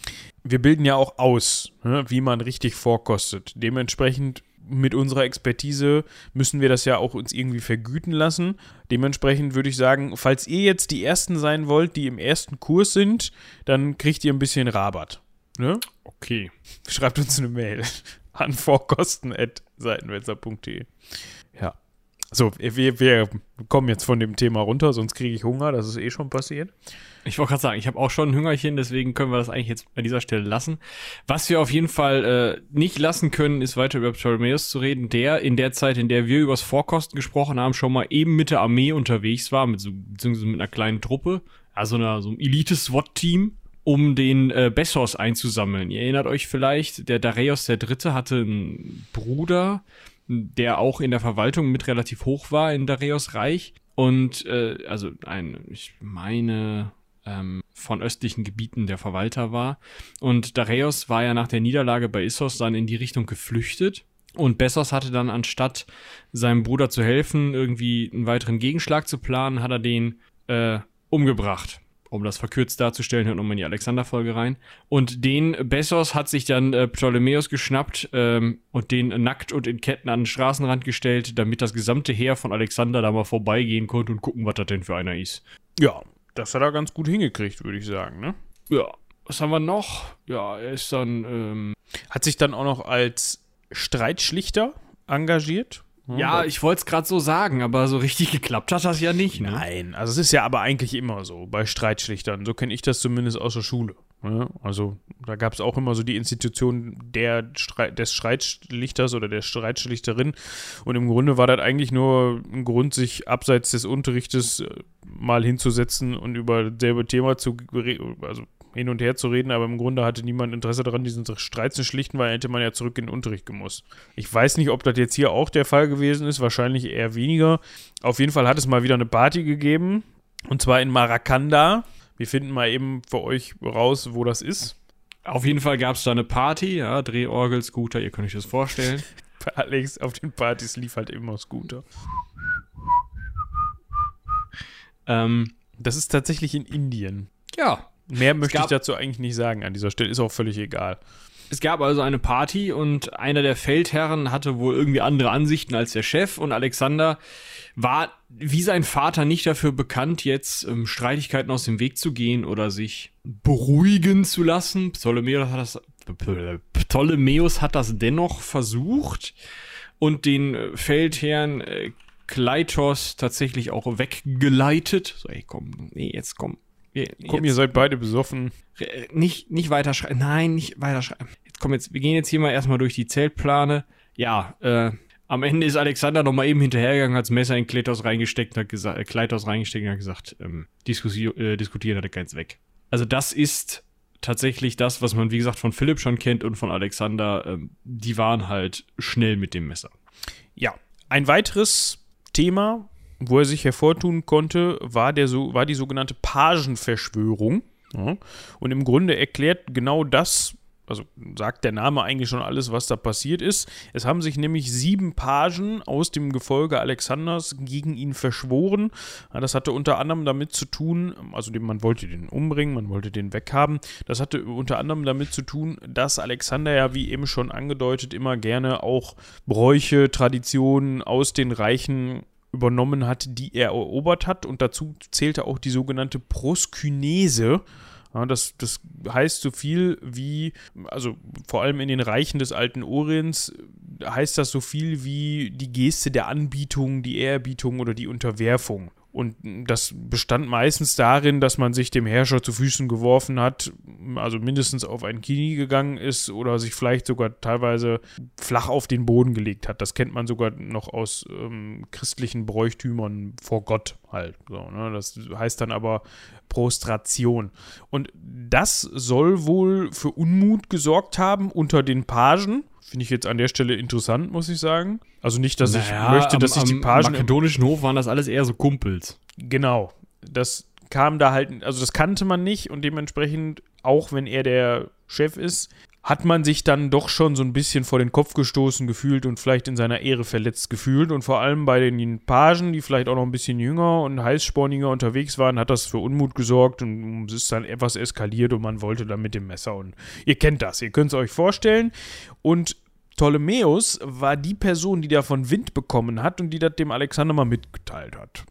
Wir bilden ja auch aus, ne, wie man richtig vorkostet. Dementsprechend mit unserer Expertise müssen wir das ja auch uns irgendwie vergüten lassen. Dementsprechend würde ich sagen, falls ihr jetzt die Ersten sein wollt, die im ersten Kurs sind, dann kriegt ihr ein bisschen Rabatt. Ne? Okay. Schreibt uns eine Mail an vorkosten.seitenwälzer.de. Ja. So, wir, wir kommen jetzt von dem Thema runter, sonst kriege ich Hunger, das ist eh schon passiert. Ich wollte gerade sagen, ich habe auch schon ein Hüngerchen, deswegen können wir das eigentlich jetzt an dieser Stelle lassen. Was wir auf jeden Fall äh, nicht lassen können, ist weiter über Ptolemäus zu reden, der in der Zeit, in der wir übers Vorkosten gesprochen haben, schon mal eben mit der Armee unterwegs war, mit so, beziehungsweise mit einer kleinen Truppe, also einer, so einem Elite-SWAT-Team, um den äh, Bessos einzusammeln. Ihr erinnert euch vielleicht, der Dareios der Dritte hatte einen Bruder, der auch in der Verwaltung mit relativ hoch war in Dareios Reich. Und äh, also ein, ich meine, ähm, von östlichen Gebieten der Verwalter war. Und Dareios war ja nach der Niederlage bei Issos dann in die Richtung geflüchtet. Und Bessos hatte dann, anstatt seinem Bruder zu helfen, irgendwie einen weiteren Gegenschlag zu planen, hat er den äh, umgebracht um das verkürzt darzustellen, hört nochmal in die Alexander-Folge rein. Und den Bessos hat sich dann äh, Ptolemäus geschnappt ähm, und den nackt und in Ketten an den Straßenrand gestellt, damit das gesamte Heer von Alexander da mal vorbeigehen konnte und gucken, was das denn für einer ist. Ja, das hat er ganz gut hingekriegt, würde ich sagen, ne? Ja. Was haben wir noch? Ja, er ist dann. Ähm hat sich dann auch noch als Streitschlichter engagiert. Hm, ja, ich wollte es gerade so sagen, aber so richtig geklappt hat das ja nicht. Ne? Nein, also es ist ja aber eigentlich immer so bei Streitschlichtern. So kenne ich das zumindest aus der Schule. Ne? Also da gab es auch immer so die Institution der Streit, des Streitschlichters oder der Streitschlichterin. Und im Grunde war das eigentlich nur ein Grund, sich abseits des Unterrichtes äh, mal hinzusetzen und über dasselbe Thema zu also hin und her zu reden, aber im Grunde hatte niemand Interesse daran, diesen Streit zu schlichten, weil hätte man ja zurück in den Unterricht gemusst. Ich weiß nicht, ob das jetzt hier auch der Fall gewesen ist, wahrscheinlich eher weniger. Auf jeden Fall hat es mal wieder eine Party gegeben, und zwar in Marakanda. Wir finden mal eben für euch raus, wo das ist. Auf jeden Fall gab es da eine Party, ja, Drehorgel, Scooter, ihr könnt euch das vorstellen. Alex auf den Partys lief halt immer Scooter. Ähm, das ist tatsächlich in Indien. Ja, Mehr möchte ich dazu eigentlich nicht sagen an dieser Stelle, ist auch völlig egal. Es gab also eine Party und einer der Feldherren hatte wohl irgendwie andere Ansichten als der Chef und Alexander war wie sein Vater nicht dafür bekannt, jetzt ähm, Streitigkeiten aus dem Weg zu gehen oder sich beruhigen zu lassen. Ptolemäus hat das, Ptolemäus hat das dennoch versucht und den Feldherrn äh, Kleitos tatsächlich auch weggeleitet. So, ey, komm, nee, jetzt komm, Komm, ihr seid beide besoffen. Nicht, nicht weiterschreiben. Nein, nicht weiterschreiben. Jetzt komm jetzt, wir gehen jetzt hier mal erstmal durch die Zeltplane. Ja, äh, am Ende ist Alexander noch mal eben hinterhergegangen, hat das Messer in Kleitos reingesteckt, hat gesagt, äh, Kleitos reingesteckt und hat gesagt, ähm, äh, diskutieren hatte keins weg. Also das ist tatsächlich das, was man wie gesagt von Philipp schon kennt und von Alexander. Ähm, die waren halt schnell mit dem Messer. Ja, ein weiteres Thema, wo er sich hervortun konnte, war, der so, war die sogenannte Pagenverschwörung. Ja. Und im Grunde erklärt genau das, also sagt der Name eigentlich schon alles, was da passiert ist. Es haben sich nämlich sieben Pagen aus dem Gefolge Alexanders gegen ihn verschworen. Das hatte unter anderem damit zu tun, also man wollte den umbringen, man wollte den weghaben. Das hatte unter anderem damit zu tun, dass Alexander ja, wie eben schon angedeutet, immer gerne auch Bräuche, Traditionen aus den reichen übernommen hat, die er erobert hat. Und dazu zählte auch die sogenannte Proskynese. Ja, das, das heißt so viel wie, also vor allem in den Reichen des alten Orients heißt das so viel wie die Geste der Anbietung, die Ehrerbietung oder die Unterwerfung. Und das bestand meistens darin, dass man sich dem Herrscher zu Füßen geworfen hat, also mindestens auf ein Knie gegangen ist oder sich vielleicht sogar teilweise flach auf den Boden gelegt hat. Das kennt man sogar noch aus ähm, christlichen Bräuchtümern vor Gott halt. So, ne? Das heißt dann aber Prostration. Und das soll wohl für Unmut gesorgt haben unter den Pagen Finde ich jetzt an der Stelle interessant, muss ich sagen. Also nicht, dass naja, ich möchte, dass am, sich die Pagen. Im makedonischen Hof waren das alles eher so Kumpels. Genau. Das kam da halt, also das kannte man nicht und dementsprechend, auch wenn er der Chef ist, hat man sich dann doch schon so ein bisschen vor den Kopf gestoßen gefühlt und vielleicht in seiner Ehre verletzt gefühlt. Und vor allem bei den Pagen, die vielleicht auch noch ein bisschen jünger und heißsporniger unterwegs waren, hat das für Unmut gesorgt und es ist dann etwas eskaliert und man wollte dann mit dem Messer. Und ihr kennt das, ihr könnt es euch vorstellen. Und Ptolemäus war die Person, die davon Wind bekommen hat und die das dem Alexander mal mitgeteilt hat.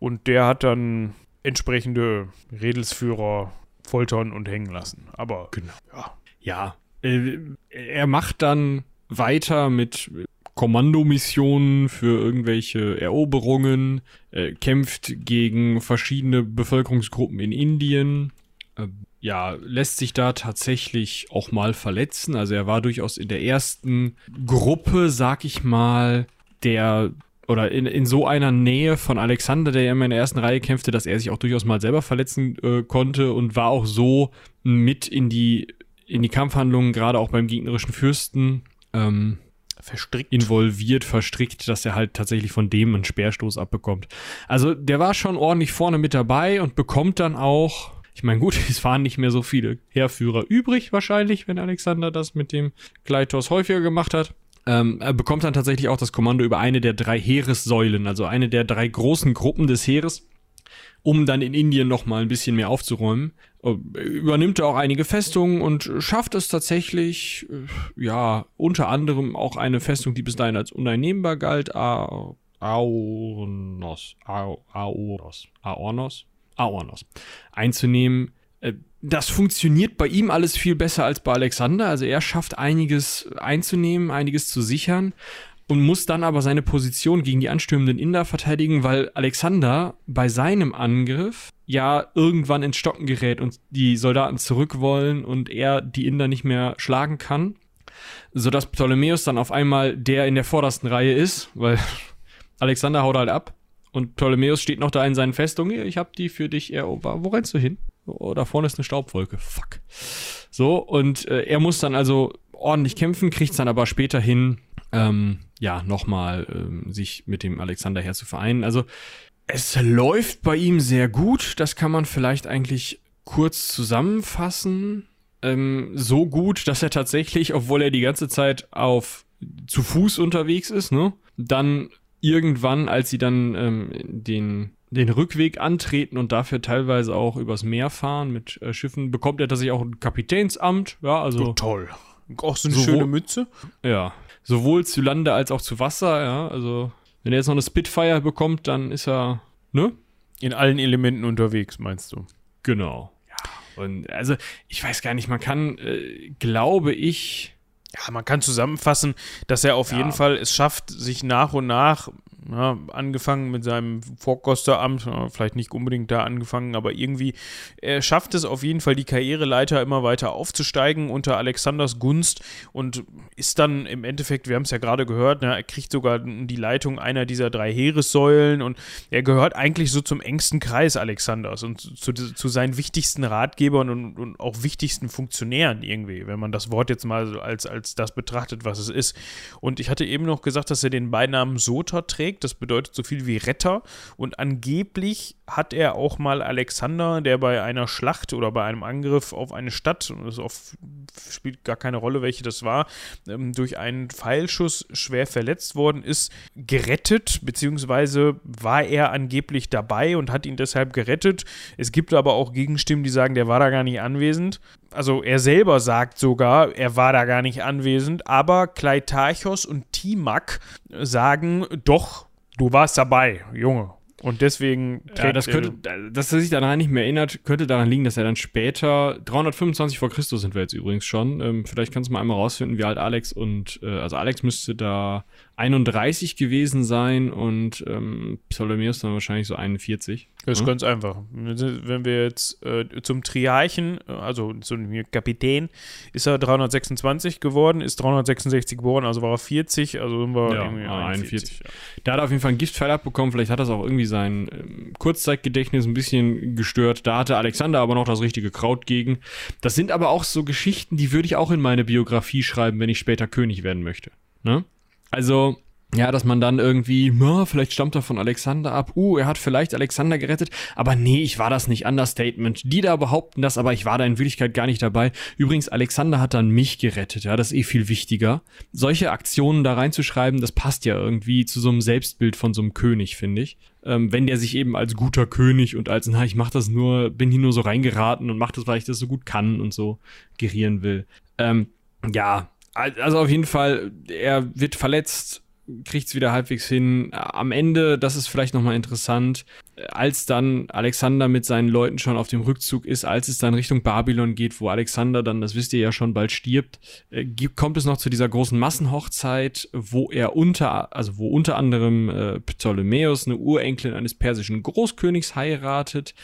Und der hat dann entsprechende Redelsführer foltern und hängen lassen. Aber genau. ja ja, äh, er macht dann weiter mit Kommandomissionen für irgendwelche Eroberungen, äh, kämpft gegen verschiedene Bevölkerungsgruppen in Indien. Äh, ja, lässt sich da tatsächlich auch mal verletzen. Also er war durchaus in der ersten Gruppe, sag ich mal, der oder in, in so einer Nähe von Alexander, der immer in der ersten Reihe kämpfte, dass er sich auch durchaus mal selber verletzen äh, konnte und war auch so mit in die in die Kampfhandlungen, gerade auch beim gegnerischen Fürsten, ähm, verstrickt. involviert, verstrickt, dass er halt tatsächlich von dem einen Speerstoß abbekommt. Also der war schon ordentlich vorne mit dabei und bekommt dann auch Ich meine, gut, es waren nicht mehr so viele Heerführer übrig wahrscheinlich, wenn Alexander das mit dem Kleitos häufiger gemacht hat. Ähm, er bekommt dann tatsächlich auch das Kommando über eine der drei Heeressäulen, also eine der drei großen Gruppen des Heeres, um dann in Indien nochmal ein bisschen mehr aufzuräumen. Äh, übernimmt er auch einige Festungen und schafft es tatsächlich, äh, ja, unter anderem auch eine Festung, die bis dahin als uneinnehmbar galt, Aornos, Aornos, Aornos, Aornos einzunehmen. Äh, das funktioniert bei ihm alles viel besser als bei Alexander. Also er schafft einiges einzunehmen, einiges zu sichern und muss dann aber seine Position gegen die anstürmenden Inder verteidigen, weil Alexander bei seinem Angriff ja irgendwann ins Stocken gerät und die Soldaten zurück wollen und er die Inder nicht mehr schlagen kann, sodass Ptolemäus dann auf einmal der in der vordersten Reihe ist, weil Alexander haut halt ab und Ptolemäus steht noch da in seinen Festungen. Ich hab die für dich erobert. Wo rennst du hin? Oh, da vorne ist eine Staubwolke. Fuck. So, und äh, er muss dann also ordentlich kämpfen, kriegt es dann aber später hin, ähm, ja, nochmal ähm, sich mit dem Alexander her zu vereinen. Also es läuft bei ihm sehr gut. Das kann man vielleicht eigentlich kurz zusammenfassen. Ähm, so gut, dass er tatsächlich, obwohl er die ganze Zeit auf zu Fuß unterwegs ist, ne, dann irgendwann, als sie dann ähm, den den Rückweg antreten und dafür teilweise auch übers Meer fahren mit äh, Schiffen, bekommt er tatsächlich auch ein Kapitänsamt. Ja, also. Oh, toll. Auch so eine schöne Mütze. Ja. Sowohl zu Lande als auch zu Wasser, ja. Also, wenn er jetzt noch eine Spitfire bekommt, dann ist er, ne? In allen Elementen unterwegs, meinst du? Genau. Ja. Und also, ich weiß gar nicht, man kann, äh, glaube ich, ja, man kann zusammenfassen, dass er auf ja. jeden Fall es schafft, sich nach und nach ja, angefangen mit seinem Vorkosteramt, vielleicht nicht unbedingt da angefangen, aber irgendwie, er schafft es auf jeden Fall, die Karriereleiter immer weiter aufzusteigen unter Alexanders Gunst und ist dann im Endeffekt, wir haben es ja gerade gehört, ne, er kriegt sogar die Leitung einer dieser drei Heeressäulen und er gehört eigentlich so zum engsten Kreis Alexanders und zu, zu seinen wichtigsten Ratgebern und, und auch wichtigsten Funktionären irgendwie, wenn man das Wort jetzt mal als, als das betrachtet, was es ist. Und ich hatte eben noch gesagt, dass er den Beinamen Soter trägt. Das bedeutet so viel wie Retter. Und angeblich hat er auch mal Alexander, der bei einer Schlacht oder bei einem Angriff auf eine Stadt, und auf, spielt gar keine Rolle, welche das war, ähm, durch einen Pfeilschuss schwer verletzt worden ist, gerettet, beziehungsweise war er angeblich dabei und hat ihn deshalb gerettet. Es gibt aber auch Gegenstimmen, die sagen, der war da gar nicht anwesend. Also er selber sagt sogar, er war da gar nicht anwesend, aber Kleitarchos und Timak sagen, doch, du warst dabei, Junge. Und deswegen ja, das könnte, dass er sich daran nicht mehr erinnert, könnte daran liegen, dass er dann später 325 vor Christus sind wir jetzt übrigens schon. Ähm, vielleicht kannst du mal einmal rausfinden, wie alt Alex und äh, also Alex müsste da 31 gewesen sein und ähm, Ptolemäus dann wahrscheinlich so 41. Das ist hm? ganz einfach. Wenn wir jetzt äh, zum Triarchen, äh, also zum Kapitän, ist er 326 geworden, ist 366 geboren, also war er 40, also sind wir ja, irgendwie 41. 41 ja. Da hat er auf jeden Fall ein Giftpfeil abbekommen, vielleicht hat das auch irgendwie sein ähm, Kurzzeitgedächtnis ein bisschen gestört. Da hatte Alexander aber noch das richtige Kraut gegen. Das sind aber auch so Geschichten, die würde ich auch in meine Biografie schreiben, wenn ich später König werden möchte. Ne? Also, ja, dass man dann irgendwie, na, vielleicht stammt er von Alexander ab, uh, er hat vielleicht Alexander gerettet, aber nee, ich war das nicht, Understatement. Die da behaupten das, aber ich war da in Wirklichkeit gar nicht dabei. Übrigens, Alexander hat dann mich gerettet, ja, das ist eh viel wichtiger. Solche Aktionen da reinzuschreiben, das passt ja irgendwie zu so einem Selbstbild von so einem König, finde ich. Ähm, wenn der sich eben als guter König und als, na, ich mach das nur, bin hier nur so reingeraten und mach das, weil ich das so gut kann und so gerieren will. Ähm, ja, also auf jeden Fall, er wird verletzt, kriegt es wieder halbwegs hin. Am Ende, das ist vielleicht nochmal interessant, als dann Alexander mit seinen Leuten schon auf dem Rückzug ist, als es dann Richtung Babylon geht, wo Alexander dann, das wisst ihr ja schon, bald stirbt, äh, kommt es noch zu dieser großen Massenhochzeit, wo er unter, also wo unter anderem äh, Ptolemäus, eine Urenkelin eines persischen Großkönigs heiratet,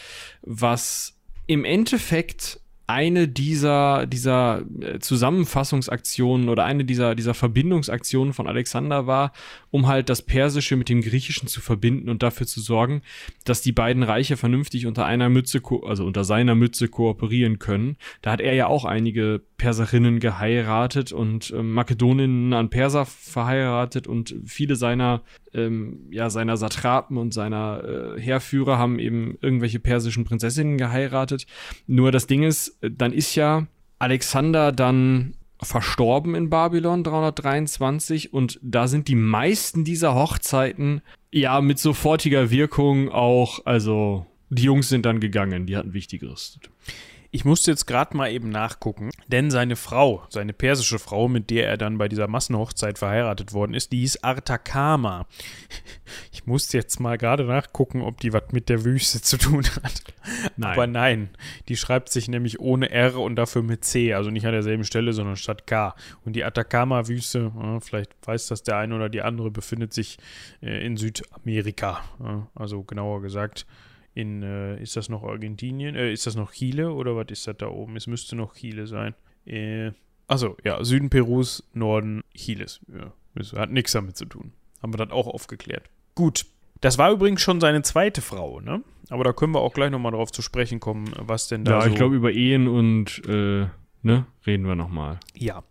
was im Endeffekt eine dieser, dieser äh, Zusammenfassungsaktionen oder eine dieser, dieser Verbindungsaktionen von Alexander war, um halt das Persische mit dem Griechischen zu verbinden und dafür zu sorgen, dass die beiden Reiche vernünftig unter einer Mütze, also unter seiner Mütze kooperieren können. Da hat er ja auch einige Perserinnen geheiratet und äh, Makedoninnen an Perser verheiratet und viele seiner ähm, ja, seiner Satrapen und seiner äh, Heerführer haben eben irgendwelche persischen Prinzessinnen geheiratet. Nur das Ding ist, dann ist ja Alexander dann verstorben in Babylon 323 und da sind die meisten dieser Hochzeiten ja mit sofortiger Wirkung auch, also die Jungs sind dann gegangen, die hatten Wichtigeres. Ich musste jetzt gerade mal eben nachgucken, denn seine Frau, seine persische Frau, mit der er dann bei dieser Massenhochzeit verheiratet worden ist, die hieß Artakama. Ich musste jetzt mal gerade nachgucken, ob die was mit der Wüste zu tun hat. Nein. Aber nein, die schreibt sich nämlich ohne R und dafür mit C, also nicht an derselben Stelle, sondern statt K. Und die Atacama-Wüste, vielleicht weiß das der eine oder die andere, befindet sich äh, in Südamerika. also genauer gesagt in, äh, ist das noch Argentinien? Äh, ist das noch Chile oder was ist das da oben? Es müsste noch Chile sein. Äh, also ja, Süden Perus, Norden Chiles. Ja, hat nichts damit zu tun. Haben wir das auch aufgeklärt. Gut. Das war übrigens schon seine zweite Frau, ne? Aber da können wir auch gleich nochmal drauf zu sprechen kommen, was denn da ja, so... Ja, ich glaube, über Ehen und, äh, ne, reden wir nochmal. Ja.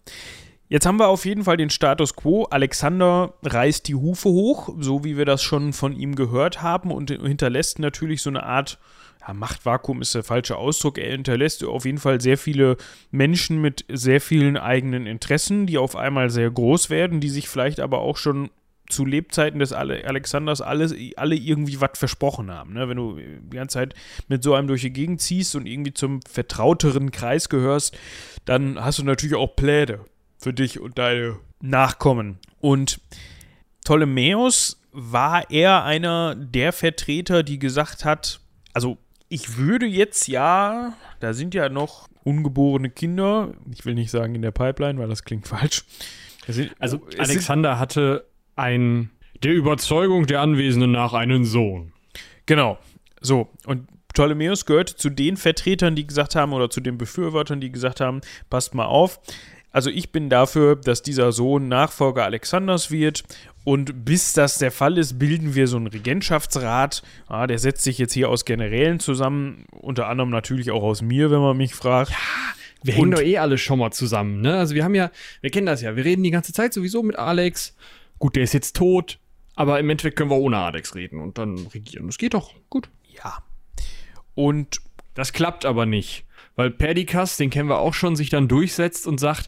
Jetzt haben wir auf jeden Fall den Status quo. Alexander reißt die Hufe hoch, so wie wir das schon von ihm gehört haben, und hinterlässt natürlich so eine Art, ja, Machtvakuum ist der falsche Ausdruck. Er hinterlässt auf jeden Fall sehr viele Menschen mit sehr vielen eigenen Interessen, die auf einmal sehr groß werden, die sich vielleicht aber auch schon zu Lebzeiten des Alexanders alles, alle irgendwie was versprochen haben. Ne? Wenn du die ganze Zeit mit so einem durch die Gegend ziehst und irgendwie zum vertrauteren Kreis gehörst, dann hast du natürlich auch Pläne für dich und deine Nachkommen. Und Ptolemäus war er einer der Vertreter, die gesagt hat, also ich würde jetzt ja, da sind ja noch ungeborene Kinder, ich will nicht sagen in der Pipeline, weil das klingt falsch. Sind, also Alexander hatte ein der Überzeugung der Anwesenden nach einen Sohn. Genau. So, und Ptolemäus gehörte zu den Vertretern, die gesagt haben, oder zu den Befürwortern, die gesagt haben, passt mal auf, also ich bin dafür, dass dieser Sohn Nachfolger Alexanders wird und bis das der Fall ist, bilden wir so einen Regentschaftsrat. Ja, der setzt sich jetzt hier aus Generälen zusammen, unter anderem natürlich auch aus mir, wenn man mich fragt. Ja, wir hängen doch eh alle schon mal zusammen, ne? Also wir haben ja, wir kennen das ja, wir reden die ganze Zeit sowieso mit Alex. Gut, der ist jetzt tot, aber im Endeffekt können wir ohne Alex reden und dann regieren. Das geht doch gut. Ja. Und das klappt aber nicht weil Perdikas, den kennen wir auch schon, sich dann durchsetzt und sagt,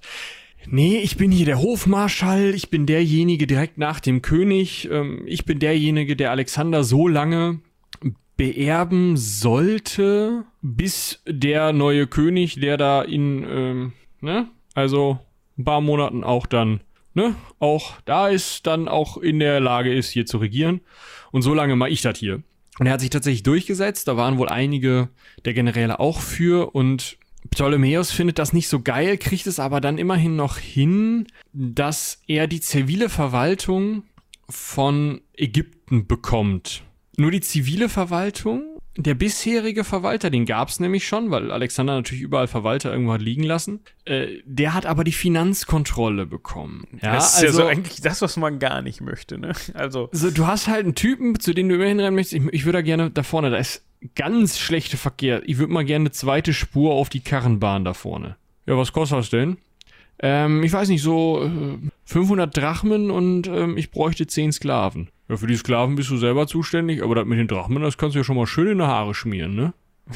nee, ich bin hier der Hofmarschall, ich bin derjenige direkt nach dem König, ähm, ich bin derjenige, der Alexander so lange beerben sollte, bis der neue König, der da in, ähm, ne, also ein paar Monaten auch dann, ne, auch da ist, dann auch in der Lage ist, hier zu regieren. Und so lange mache ich das hier. Und er hat sich tatsächlich durchgesetzt. Da waren wohl einige der Generäle auch für. Und Ptolemäus findet das nicht so geil, kriegt es aber dann immerhin noch hin, dass er die zivile Verwaltung von Ägypten bekommt. Nur die zivile Verwaltung der bisherige Verwalter, den gab es nämlich schon, weil Alexander natürlich überall Verwalter irgendwo hat liegen lassen. Äh, der hat aber die Finanzkontrolle bekommen. Ja, das ist also, ja so eigentlich das, was man gar nicht möchte. Ne? Also so, du hast halt einen Typen, zu dem du immer hinrennen möchtest. Ich, ich würde da gerne da vorne, da ist ganz schlechter Verkehr. Ich würde mal gerne eine zweite Spur auf die Karrenbahn da vorne. Ja, was kostet das denn? Ähm, ich weiß nicht, so äh, 500 Drachmen und ähm, ich bräuchte 10 Sklaven. Ja, für die Sklaven bist du selber zuständig, aber das mit den Drachmen, das kannst du ja schon mal schön in die Haare schmieren, ne?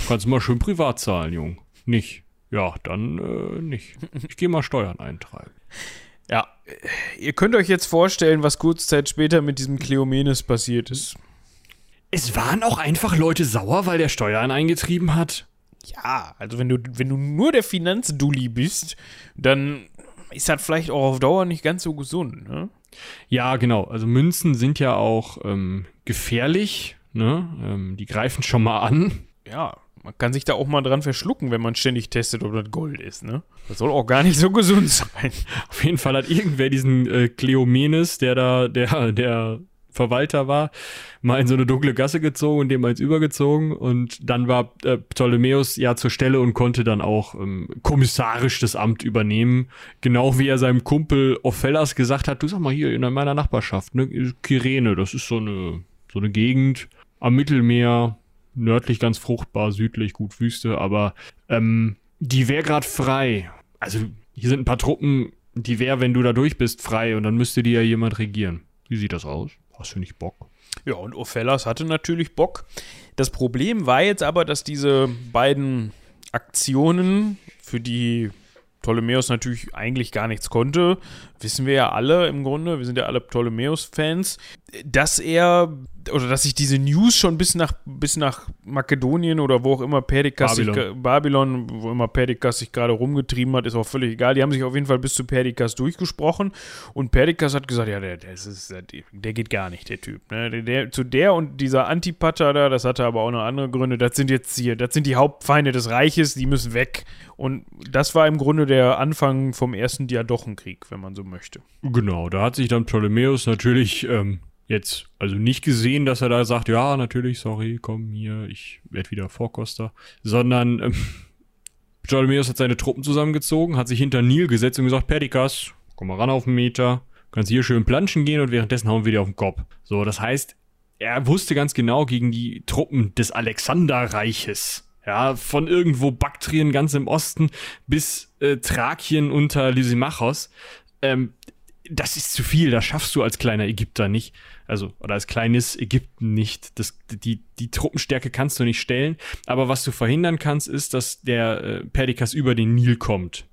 Kannst du mal schön privat zahlen, Jung. Nicht. Ja, dann äh, nicht. Ich gehe mal Steuern eintreiben. Ja, ihr könnt euch jetzt vorstellen, was kurze Zeit später mit diesem Kleomenes passiert ist. Es waren auch einfach Leute sauer, weil der Steuern eingetrieben hat. Ja, also wenn du, wenn du nur der Finanzdulli bist, dann ist das vielleicht auch auf Dauer nicht ganz so gesund, ne? Ja, genau. Also Münzen sind ja auch ähm, gefährlich. Ne? Ähm, die greifen schon mal an. Ja, man kann sich da auch mal dran verschlucken, wenn man ständig testet, ob das Gold ist. Ne? Das soll auch gar nicht so gesund sein. Auf jeden Fall hat irgendwer diesen äh, Kleomenes, der da, der, der Verwalter war, mal in so eine dunkle Gasse gezogen und dem eins übergezogen. Und dann war äh, Ptolemäus ja zur Stelle und konnte dann auch ähm, kommissarisch das Amt übernehmen. Genau wie er seinem Kumpel Ophellas gesagt hat, du sag mal hier in meiner Nachbarschaft, ne, Kyrene, das ist so eine, so eine Gegend am Mittelmeer, nördlich ganz fruchtbar, südlich gut Wüste, aber ähm, die wäre gerade frei. Also hier sind ein paar Truppen, die wäre, wenn du da durch bist, frei und dann müsste die ja jemand regieren. Wie sieht das aus? Hast du nicht Bock? Ja, und Ophelas hatte natürlich Bock. Das Problem war jetzt aber, dass diese beiden Aktionen, für die Ptolemäus natürlich eigentlich gar nichts konnte, wissen wir ja alle im Grunde, wir sind ja alle Ptolemäus-Fans, dass er oder dass sich diese News schon bis nach, bis nach Makedonien oder wo auch immer Perdikas Babylon. sich, Babylon, wo immer Perdikas sich gerade rumgetrieben hat, ist auch völlig egal. Die haben sich auf jeden Fall bis zu Perdikas durchgesprochen und Perdikas hat gesagt, ja, der, der, ist, der geht gar nicht, der Typ. Ne? Der, zu der und dieser Antipater da, das hatte aber auch noch andere Gründe, das sind jetzt hier, das sind die Hauptfeinde des Reiches, die müssen weg. Und das war im Grunde der Anfang vom ersten Diadochenkrieg, wenn man so möchte. Genau, da hat sich dann Ptolemäus natürlich ähm, jetzt also nicht gesehen, dass er da sagt, ja, natürlich, sorry, komm hier, ich werde wieder Vorkoster, sondern ähm, hat seine Truppen zusammengezogen, hat sich hinter Nil gesetzt und gesagt, Perdikas, komm mal ran auf den Meter, kannst hier schön planschen gehen und währenddessen hauen wir dir auf den Kopf. So, das heißt, er wusste ganz genau gegen die Truppen des Alexanderreiches, ja, von irgendwo Baktrien ganz im Osten bis äh, Thrakien unter Lysimachos, ähm, das ist zu viel, das schaffst du als kleiner Ägypter nicht. Also, oder als kleines Ägypten nicht. Das, die, die Truppenstärke kannst du nicht stellen. Aber was du verhindern kannst, ist, dass der äh, Perdikas über den Nil kommt.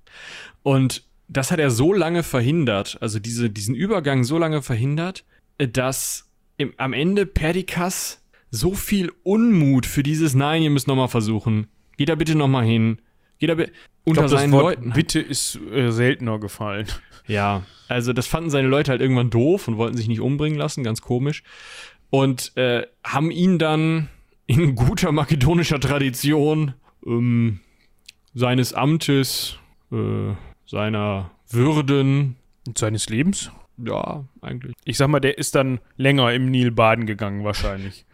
Und das hat er so lange verhindert, also diese, diesen Übergang so lange verhindert, äh, dass im, am Ende Perdikas so viel Unmut für dieses Nein, ihr müsst nochmal versuchen. Geht da bitte nochmal hin. Bitte unter ich glaub, seinen Wort Leuten. Bitte ist äh, seltener gefallen. Ja, also das fanden seine Leute halt irgendwann doof und wollten sich nicht umbringen lassen, ganz komisch. Und äh, haben ihn dann in guter makedonischer Tradition ähm, seines Amtes, äh, seiner Würden, Und seines Lebens? ja, eigentlich. Ich sag mal, der ist dann länger im Nil baden gegangen, wahrscheinlich.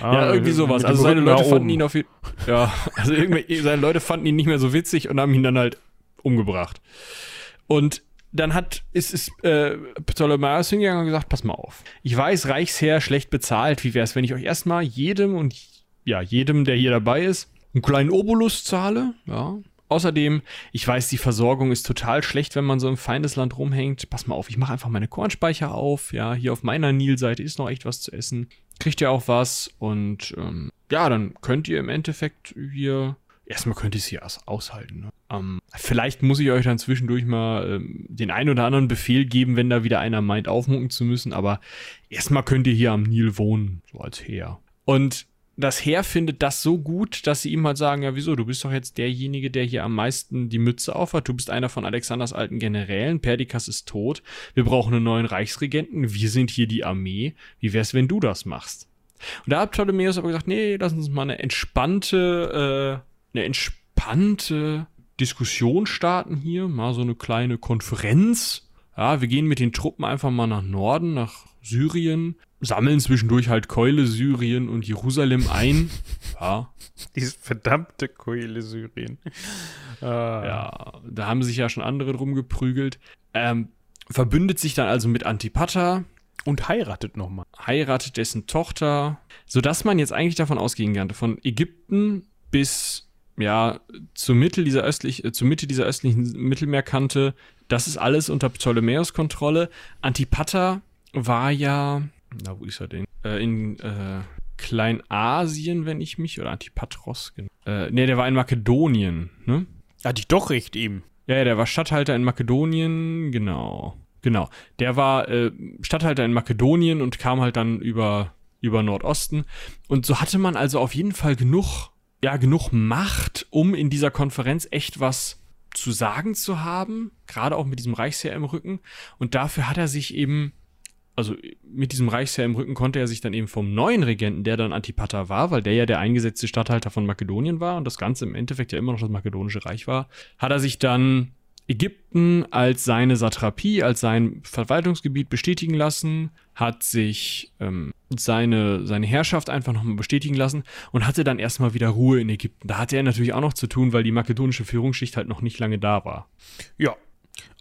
Ah, ja, irgendwie sowas. Also seine Leute fanden ihn auf jeden Ja, also irgendwie, seine Leute fanden ihn nicht mehr so witzig und haben ihn dann halt umgebracht. Und dann hat, ist, ist äh, Ptolemäus hingegangen und gesagt, pass mal auf. Ich weiß, Reichsherr schlecht bezahlt. Wie wäre es, wenn ich euch erstmal jedem und ja, jedem, der hier dabei ist, einen kleinen Obolus zahle? Ja. Außerdem, ich weiß, die Versorgung ist total schlecht, wenn man so im Feindesland rumhängt. Pass mal auf, ich mache einfach meine Kornspeicher auf. Ja, hier auf meiner Nilseite ist noch echt was zu essen. Kriegt ihr auch was und ähm, ja, dann könnt ihr im Endeffekt hier erstmal könnt ihr es hier aus aushalten. Ne? Ähm, vielleicht muss ich euch dann zwischendurch mal ähm, den einen oder anderen Befehl geben, wenn da wieder einer meint, aufmucken zu müssen. Aber erstmal könnt ihr hier am Nil wohnen, so als Heer. Und das Heer findet das so gut, dass sie ihm halt sagen, ja wieso, du bist doch jetzt derjenige, der hier am meisten die Mütze aufhat. Du bist einer von Alexanders alten Generälen. Perdikas ist tot. Wir brauchen einen neuen Reichsregenten. Wir sind hier die Armee. Wie wär's, wenn du das machst? Und da hat Ptolemäus aber gesagt, nee, lass uns mal eine entspannte, äh, eine entspannte Diskussion starten hier, mal so eine kleine Konferenz. Ja, wir gehen mit den Truppen einfach mal nach Norden, nach Syrien, sammeln zwischendurch halt Keule, Syrien und Jerusalem ein. Ja, Dieses verdammte Keule Syrien. Ah. ja, da haben sich ja schon andere drum geprügelt. Ähm, verbündet sich dann also mit Antipater, Und heiratet nochmal. heiratet dessen Tochter, sodass man jetzt eigentlich davon ausgehen kann, von Ägypten bis ja zur Mitte dieser östlich, äh, zur Mitte dieser östlichen Mittelmeerkante, das ist alles unter Ptolemäus Kontrolle. Antipater war ja, na wo ist er denn? Äh, in äh, Kleinasien, wenn ich mich oder Antipatros, genau. Äh, nee, der war in Makedonien, ne? Hatte ich doch recht eben. Ja, ja, der war Statthalter in Makedonien, genau. Genau. Der war äh, Statthalter in Makedonien und kam halt dann über, über Nordosten. Und so hatte man also auf jeden Fall genug, ja, genug Macht, um in dieser Konferenz echt was zu sagen zu haben. Gerade auch mit diesem Reichsheer im Rücken. Und dafür hat er sich eben, also mit diesem Reichsheer im Rücken konnte er sich dann eben vom neuen Regenten, der dann Antipater war, weil der ja der eingesetzte Statthalter von Makedonien war und das Ganze im Endeffekt ja immer noch das makedonische Reich war, hat er sich dann Ägypten als seine Satrapie, als sein Verwaltungsgebiet bestätigen lassen, hat sich ähm, seine, seine Herrschaft einfach nochmal bestätigen lassen und hatte dann erstmal wieder Ruhe in Ägypten. Da hatte er natürlich auch noch zu tun, weil die makedonische Führungsschicht halt noch nicht lange da war. Ja,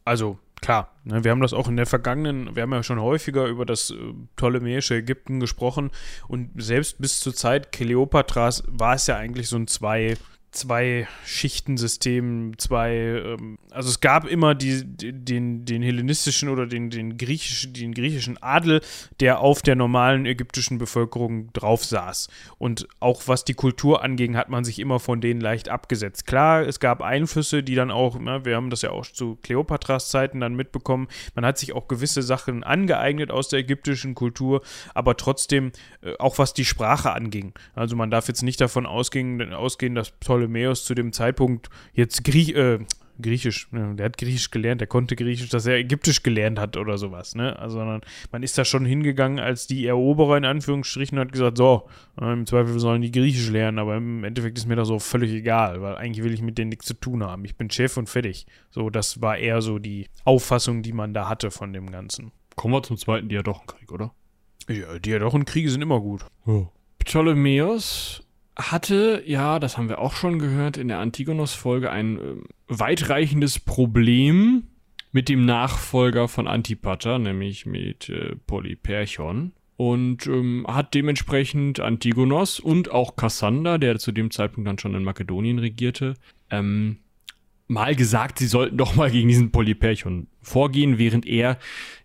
also klar, ne, wir haben das auch in der vergangenen, wir haben ja schon häufiger über das äh, ptolemäische Ägypten gesprochen. Und selbst bis zur Zeit Kleopatras war es ja eigentlich so ein zwei, zwei Schichtensystem, zwei, ähm, also es gab immer die, den, den hellenistischen oder den, den, griechischen, den griechischen Adel, der auf der normalen ägyptischen Bevölkerung drauf saß. Und auch was die Kultur anging, hat man sich immer von denen leicht abgesetzt. Klar, es gab Einflüsse, die dann auch, na, wir haben das ja auch zu Kleopatras Zeiten dann mitbekommen, man hat sich auch gewisse Sachen angeeignet aus der ägyptischen Kultur, aber trotzdem, äh, auch was die Sprache anging. Also man darf jetzt nicht davon ausgehen, ausgehen dass Ptolemäus zu dem Zeitpunkt jetzt Griech, äh, Griechisch, ne, der hat Griechisch gelernt, der konnte Griechisch, dass er Ägyptisch gelernt hat oder sowas, ne? Also sondern man ist da schon hingegangen als die Eroberer in Anführungsstrichen und hat gesagt, so, äh, im Zweifel sollen die Griechisch lernen, aber im Endeffekt ist mir das so völlig egal, weil eigentlich will ich mit denen nichts zu tun haben. Ich bin Chef und fertig. So, das war eher so die Auffassung, die man da hatte von dem Ganzen. Kommen wir zum zweiten Diadochenkrieg, oder? Ja, Diadochenkriege sind immer gut. Oh. Ptolemäus hatte, ja, das haben wir auch schon gehört in der Antigonos-Folge, ein äh, weitreichendes Problem mit dem Nachfolger von Antipater, nämlich mit äh, Polyperchon. Und ähm, hat dementsprechend Antigonos und auch Kassander, der zu dem Zeitpunkt dann schon in Makedonien regierte, ähm, mal gesagt, sie sollten doch mal gegen diesen Polyperchon vorgehen, während er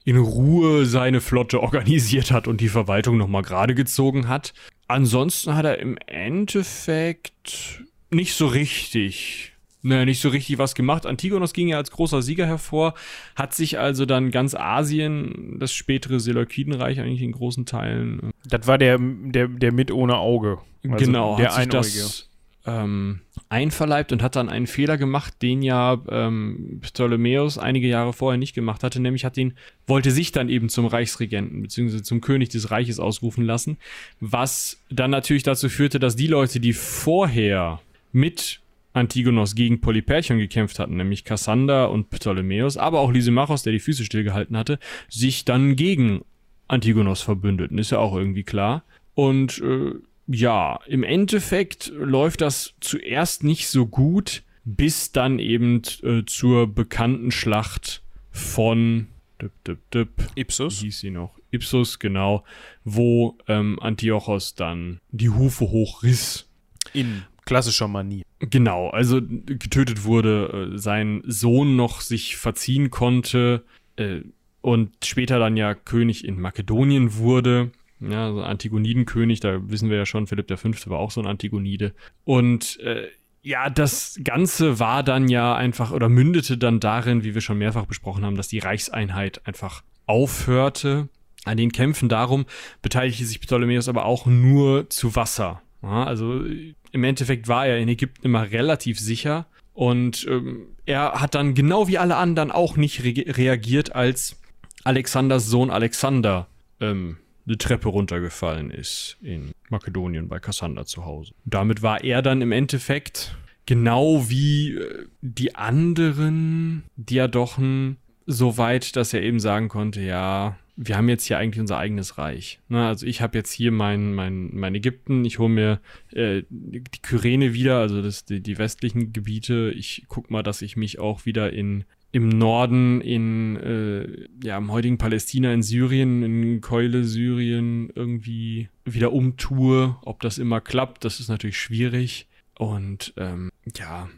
in Ruhe seine Flotte organisiert hat und die Verwaltung nochmal gerade gezogen hat. Ansonsten hat er im Endeffekt nicht so richtig naja, nicht so richtig was gemacht. Antigonos ging ja als großer Sieger hervor, hat sich also dann ganz Asien, das spätere Seleukidenreich eigentlich in großen Teilen. Äh, das war der, der, der mit ohne Auge. Also genau, der hat sich das ähm, einverleibt und hat dann einen Fehler gemacht, den ja ähm, Ptolemäus einige Jahre vorher nicht gemacht hatte, nämlich hat ihn, wollte sich dann eben zum Reichsregenten bzw. zum König des Reiches ausrufen lassen, was dann natürlich dazu führte, dass die Leute, die vorher mit Antigonos gegen Polyperchon gekämpft hatten, nämlich Kassander und Ptolemäus, aber auch Lysimachos, der die Füße stillgehalten hatte, sich dann gegen Antigonos verbündeten, ist ja auch irgendwie klar. Und äh, ja, im Endeffekt läuft das zuerst nicht so gut, bis dann eben äh, zur bekannten Schlacht von dip, dip, dip, Ipsus. Wie hieß sie noch? Ipsus, genau, wo ähm, Antiochos dann die Hufe hochriss. In klassischer Manie. Genau, also getötet wurde, äh, sein Sohn noch sich verziehen konnte äh, und später dann ja König in Makedonien wurde. Ja, so Antigonidenkönig, da wissen wir ja schon, Philipp V. war auch so ein Antigonide. Und äh, ja, das Ganze war dann ja einfach oder mündete dann darin, wie wir schon mehrfach besprochen haben, dass die Reichseinheit einfach aufhörte. An den Kämpfen darum beteiligte sich Ptolemäus aber auch nur zu Wasser. Ja, also im Endeffekt war er in Ägypten immer relativ sicher und ähm, er hat dann genau wie alle anderen auch nicht re reagiert, als Alexanders Sohn Alexander ähm, eine Treppe runtergefallen ist in Makedonien bei Kassander zu Hause. Damit war er dann im Endeffekt genau wie äh, die anderen Diadochen so weit, dass er eben sagen konnte, ja, wir haben jetzt hier eigentlich unser eigenes Reich. Ne? Also ich habe jetzt hier mein, mein, mein Ägypten, ich hole mir äh, die Kyrene wieder, also das, die, die westlichen Gebiete. Ich guck mal, dass ich mich auch wieder in im Norden in, äh, ja, im heutigen Palästina, in Syrien, in Keule, Syrien irgendwie wieder umtue. Ob das immer klappt, das ist natürlich schwierig. Und ähm, ja.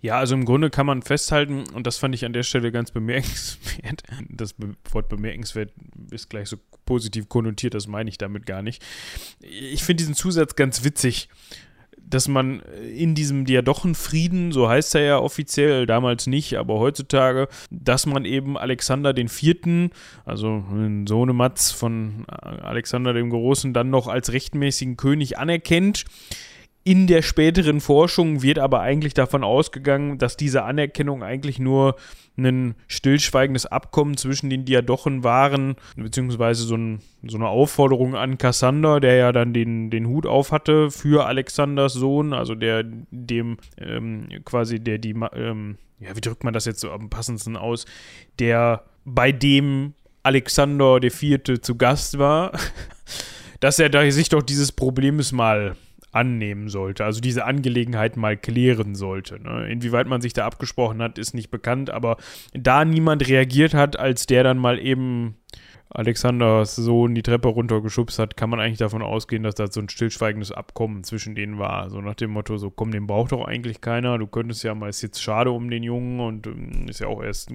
Ja, also im Grunde kann man festhalten, und das fand ich an der Stelle ganz bemerkenswert, das Wort bemerkenswert ist gleich so positiv konnotiert, das meine ich damit gar nicht. Ich finde diesen Zusatz ganz witzig dass man in diesem Diadochenfrieden, so heißt er ja offiziell, damals nicht, aber heutzutage, dass man eben Alexander Vierten, also den Sohnematz von Alexander dem Großen, dann noch als rechtmäßigen König anerkennt. In der späteren Forschung wird aber eigentlich davon ausgegangen, dass diese Anerkennung eigentlich nur ein stillschweigendes Abkommen zwischen den Diadochen waren, beziehungsweise so, ein, so, eine Aufforderung an Kassander, der ja dann den, den Hut auf hatte für Alexanders Sohn, also der dem ähm, quasi der die, ähm, ja, wie drückt man das jetzt so am passendsten aus, der bei dem Alexander der Vierte zu Gast war, dass er sich doch dieses Problems mal annehmen sollte, also diese Angelegenheit mal klären sollte. Ne? Inwieweit man sich da abgesprochen hat, ist nicht bekannt, aber da niemand reagiert hat, als der dann mal eben Alexanders Sohn die Treppe runtergeschubst hat, kann man eigentlich davon ausgehen, dass das so ein stillschweigendes Abkommen zwischen denen war. So nach dem Motto, so komm, den braucht doch eigentlich keiner. Du könntest ja mal, ist jetzt schade um den Jungen und ähm, ist ja auch erst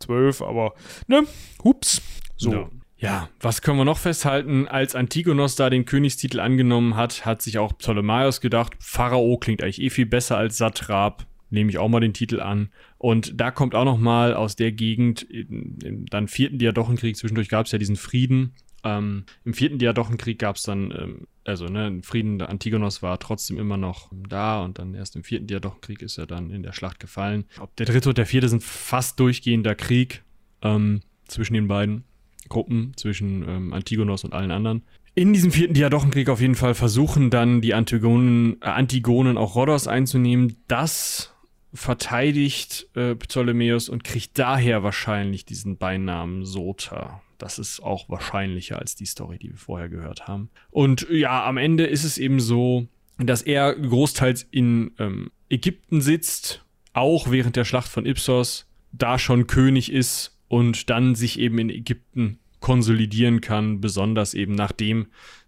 zwölf, aber ne, hups. So. Ja. Ja, was können wir noch festhalten? Als Antigonos da den Königstitel angenommen hat, hat sich auch Ptolemaios gedacht, Pharao klingt eigentlich eh viel besser als Satrap, nehme ich auch mal den Titel an. Und da kommt auch noch mal aus der Gegend, im, dann vierten Diadochenkrieg, zwischendurch gab es ja diesen Frieden. Ähm, Im vierten Diadochenkrieg gab es dann, ähm, also ne, Frieden, der Antigonos war trotzdem immer noch da und dann erst im vierten Diadochenkrieg ist er dann in der Schlacht gefallen. Ob der dritte und der vierte sind fast durchgehender Krieg ähm, zwischen den beiden. Gruppen zwischen ähm, Antigonos und allen anderen. In diesem vierten Diadochenkrieg auf jeden Fall versuchen dann die Antigonen, äh, Antigonen auch Rhodos einzunehmen. Das verteidigt äh, Ptolemäus und kriegt daher wahrscheinlich diesen Beinamen Sota. Das ist auch wahrscheinlicher als die Story, die wir vorher gehört haben. Und ja, am Ende ist es eben so, dass er großteils in ähm, Ägypten sitzt, auch während der Schlacht von Ipsos, da schon König ist und dann sich eben in Ägypten konsolidieren kann, besonders eben nachdem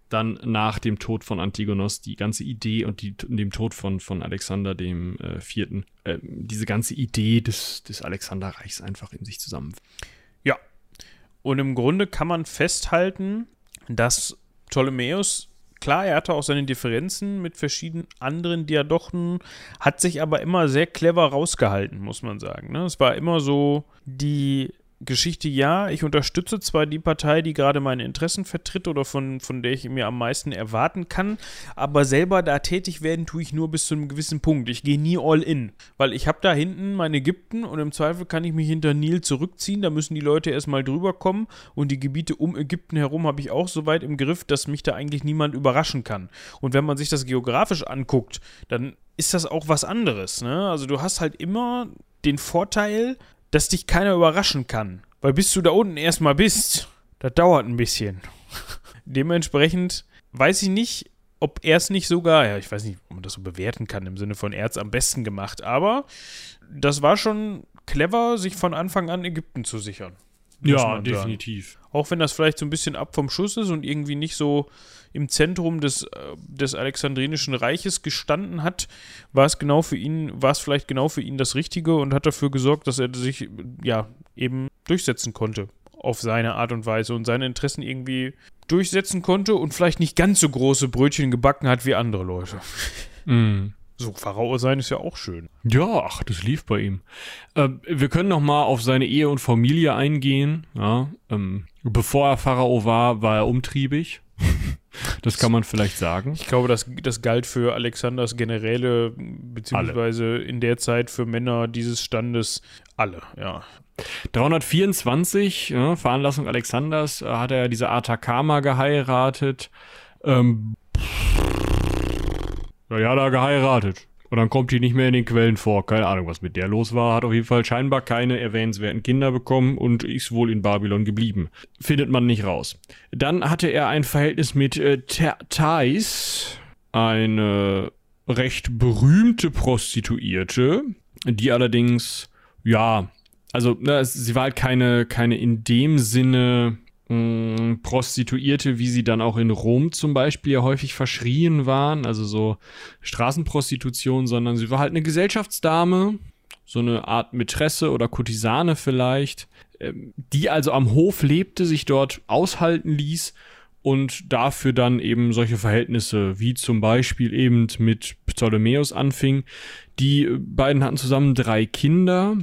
dann nach dem Tod von Antigonos die ganze Idee und die, dem Tod von, von Alexander dem äh, Vierten, äh, diese ganze Idee des, des Alexanderreichs einfach in sich zusammen. Ja. Und im Grunde kann man festhalten, dass Ptolemäus klar, er hatte auch seine Differenzen mit verschiedenen anderen Diadochen, hat sich aber immer sehr clever rausgehalten, muss man sagen. Ne? Es war immer so die Geschichte ja, ich unterstütze zwar die Partei, die gerade meine Interessen vertritt oder von, von der ich mir am meisten erwarten kann, aber selber da tätig werden tue ich nur bis zu einem gewissen Punkt. Ich gehe nie all in, weil ich habe da hinten mein Ägypten und im Zweifel kann ich mich hinter Nil zurückziehen, da müssen die Leute erstmal drüber kommen und die Gebiete um Ägypten herum habe ich auch so weit im Griff, dass mich da eigentlich niemand überraschen kann. Und wenn man sich das geografisch anguckt, dann ist das auch was anderes. Ne? Also du hast halt immer den Vorteil, dass dich keiner überraschen kann. Weil bis du da unten erstmal bist, das dauert ein bisschen. Dementsprechend weiß ich nicht, ob er es nicht sogar, ja, ich weiß nicht, ob man das so bewerten kann, im Sinne von er es am besten gemacht, aber das war schon clever, sich von Anfang an Ägypten zu sichern. Ja, definitiv. Sagen. Auch wenn das vielleicht so ein bisschen ab vom Schuss ist und irgendwie nicht so im Zentrum des, äh, des Alexandrinischen Reiches gestanden hat, war es genau für ihn, war es vielleicht genau für ihn das Richtige und hat dafür gesorgt, dass er sich ja eben durchsetzen konnte auf seine Art und Weise und seine Interessen irgendwie durchsetzen konnte und vielleicht nicht ganz so große Brötchen gebacken hat wie andere Leute. Mm. So, Pharao sein ist ja auch schön. Ja, ach, das lief bei ihm. Äh, wir können noch mal auf seine Ehe und Familie eingehen. Ja, ähm, bevor er Pharao war, war er umtriebig. Das kann man vielleicht sagen. Ich glaube, das, das galt für Alexanders Generäle, beziehungsweise alle. in der Zeit für Männer dieses Standes alle, ja. 324, ja, Veranlassung Alexanders, äh, hat er diese Atakama geheiratet. Ähm, ja, da geheiratet. Und dann kommt die nicht mehr in den Quellen vor. Keine Ahnung, was mit der los war. Hat auf jeden Fall scheinbar keine erwähnenswerten Kinder bekommen und ist wohl in Babylon geblieben. Findet man nicht raus. Dann hatte er ein Verhältnis mit äh, Thais, eine recht berühmte Prostituierte, die allerdings, ja, also ne, sie war halt keine, keine in dem Sinne mh, Prostituierte, wie sie dann auch in Rom zum Beispiel ja häufig verschrien waren, also so Straßenprostitution, sondern sie war halt eine Gesellschaftsdame, so eine Art Mätresse oder Kurtisane vielleicht, ähm, die also am Hof lebte, sich dort aushalten ließ und dafür dann eben solche Verhältnisse wie zum Beispiel eben mit Ptolemäus anfing. Die beiden hatten zusammen drei Kinder,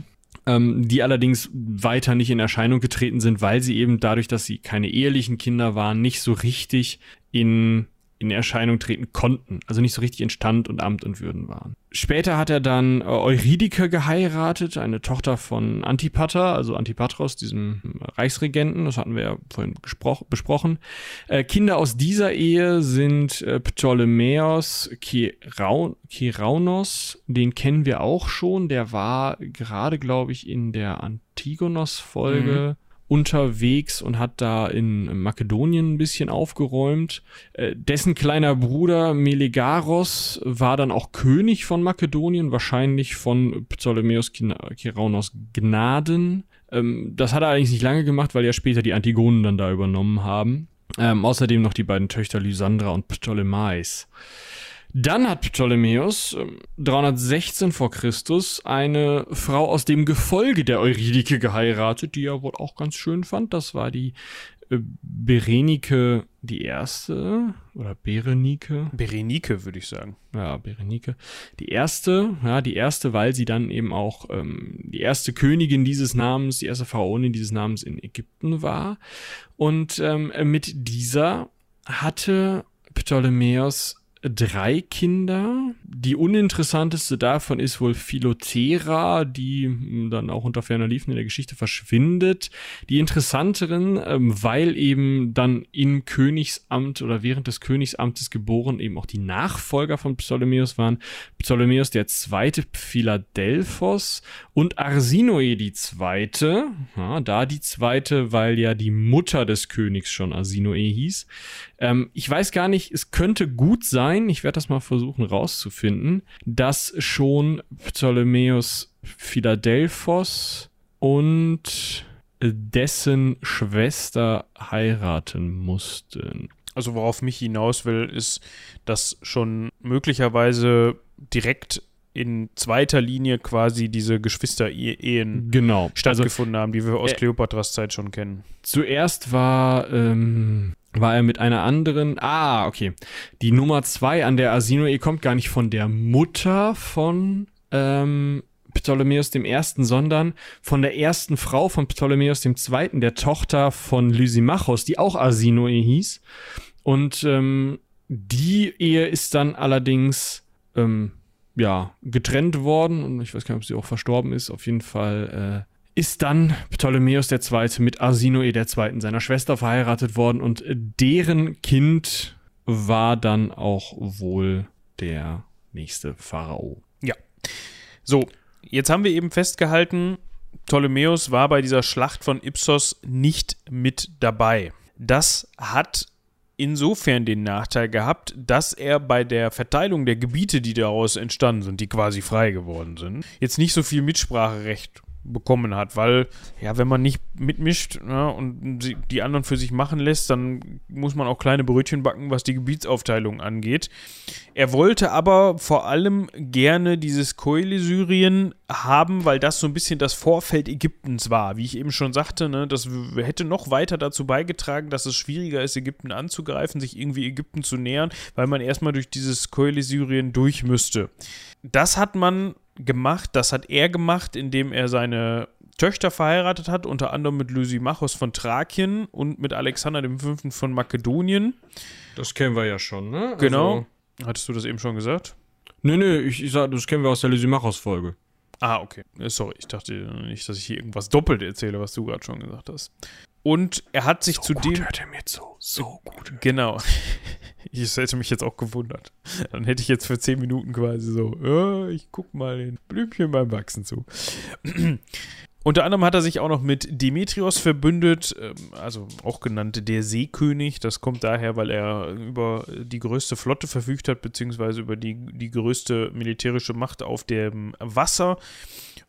ähm, die allerdings weiter nicht in Erscheinung getreten sind, weil sie eben dadurch, dass sie keine ehelichen Kinder waren, nicht so richtig in in Erscheinung treten konnten, also nicht so richtig in Stand und Amt und Würden waren. Später hat er dann äh, Eurydike geheiratet, eine Tochter von Antipater, also Antipatros, diesem Reichsregenten, das hatten wir ja vorhin besprochen. Äh, Kinder aus dieser Ehe sind äh, Ptolemäos Kiraunos, den kennen wir auch schon, der war gerade, glaube ich, in der Antigonos-Folge. Mhm unterwegs und hat da in Makedonien ein bisschen aufgeräumt. Äh, dessen kleiner Bruder Melegaros war dann auch König von Makedonien, wahrscheinlich von Ptolemäus Kiraunos Gnaden. Ähm, das hat er allerdings nicht lange gemacht, weil ja später die Antigonen dann da übernommen haben. Ähm, außerdem noch die beiden Töchter Lysandra und Ptolemais. Dann hat Ptolemäus 316 vor Christus eine Frau aus dem Gefolge der Eurydike geheiratet, die er wohl auch ganz schön fand. Das war die äh, Berenike die erste oder Berenike. Berenike, würde ich sagen. Ja, Berenike. Die erste, ja, die erste, weil sie dann eben auch ähm, die erste Königin dieses Namens, die erste Pharaonin dieses Namens in Ägypten war. Und ähm, mit dieser hatte Ptolemäus drei Kinder. Die uninteressanteste davon ist wohl Philotera, die hm, dann auch unter ferner Liefen in der Geschichte verschwindet. Die interessanteren, ähm, weil eben dann im Königsamt oder während des Königsamtes geboren eben auch die Nachfolger von Ptolemäus waren. Ptolemäus der zweite Philadelphos und Arsinoe die zweite. Ja, da die zweite, weil ja die Mutter des Königs schon Arsinoe hieß. Ähm, ich weiß gar nicht, es könnte gut sein, ich werde das mal versuchen rauszufinden, dass schon Ptolemäus Philadelphos und dessen Schwester heiraten mussten. Also worauf mich hinaus will, ist, dass schon möglicherweise direkt in zweiter Linie quasi diese Geschwister-Ehen genau. stattgefunden also, haben, die wir aus äh, Kleopatras Zeit schon kennen. Zuerst war ähm, war er mit einer anderen. Ah, okay. Die Nummer zwei an der Asinoe kommt gar nicht von der Mutter von ähm, Ptolemäus I., sondern von der ersten Frau von Ptolemäus II., der Tochter von Lysimachos, die auch Asinoe hieß. Und ähm, die Ehe ist dann allerdings ähm, ja getrennt worden und ich weiß gar nicht, ob sie auch verstorben ist. Auf jeden Fall äh, ist dann Ptolemäus II. mit Arsinoe II. seiner Schwester verheiratet worden und deren Kind war dann auch wohl der nächste Pharao. Ja. So, jetzt haben wir eben festgehalten, Ptolemäus war bei dieser Schlacht von Ipsos nicht mit dabei. Das hat insofern den Nachteil gehabt, dass er bei der Verteilung der Gebiete, die daraus entstanden sind, die quasi frei geworden sind, jetzt nicht so viel Mitspracherecht bekommen hat, weil ja, wenn man nicht mitmischt ne, und die anderen für sich machen lässt, dann muss man auch kleine Brötchen backen, was die Gebietsaufteilung angeht. Er wollte aber vor allem gerne dieses Keule-Syrien haben, weil das so ein bisschen das Vorfeld Ägyptens war. Wie ich eben schon sagte, ne, das hätte noch weiter dazu beigetragen, dass es schwieriger ist, Ägypten anzugreifen, sich irgendwie Ägypten zu nähern, weil man erstmal durch dieses Keule-Syrien durch müsste. Das hat man gemacht. Das hat er gemacht, indem er seine Töchter verheiratet hat, unter anderem mit Lysimachos von Thrakien und mit Alexander V. von Makedonien. Das kennen wir ja schon, ne? Genau. Also Hattest du das eben schon gesagt? Nee, nee, ich, ich sag, das kennen wir aus der Lysimachos-Folge. Ah, okay. Äh, sorry, ich dachte nicht, dass ich hier irgendwas doppelt erzähle, was du gerade schon gesagt hast. Und er hat sich so zudem. Gut hört er mir zu. So gut. Genau. Ich hätte mich jetzt auch gewundert. Dann hätte ich jetzt für 10 Minuten quasi so, oh, ich guck mal den Blümchen beim Wachsen zu. Unter anderem hat er sich auch noch mit Demetrios verbündet, ähm, also auch genannt der Seekönig. Das kommt daher, weil er über die größte Flotte verfügt hat, beziehungsweise über die, die größte militärische Macht auf dem Wasser.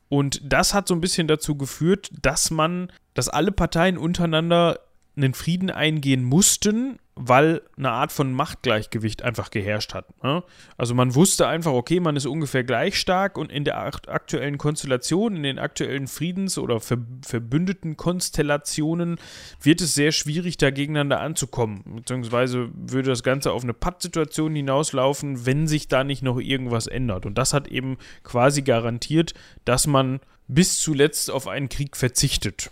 Und das hat so ein bisschen dazu geführt, dass man, dass alle Parteien untereinander einen Frieden eingehen mussten, weil eine Art von Machtgleichgewicht einfach geherrscht hat. Ne? Also man wusste einfach, okay, man ist ungefähr gleich stark und in der aktuellen Konstellation, in den aktuellen Friedens- oder ver verbündeten Konstellationen wird es sehr schwierig, da gegeneinander anzukommen. Beziehungsweise würde das Ganze auf eine Pattsituation hinauslaufen, wenn sich da nicht noch irgendwas ändert. Und das hat eben quasi garantiert, dass man bis zuletzt auf einen Krieg verzichtet.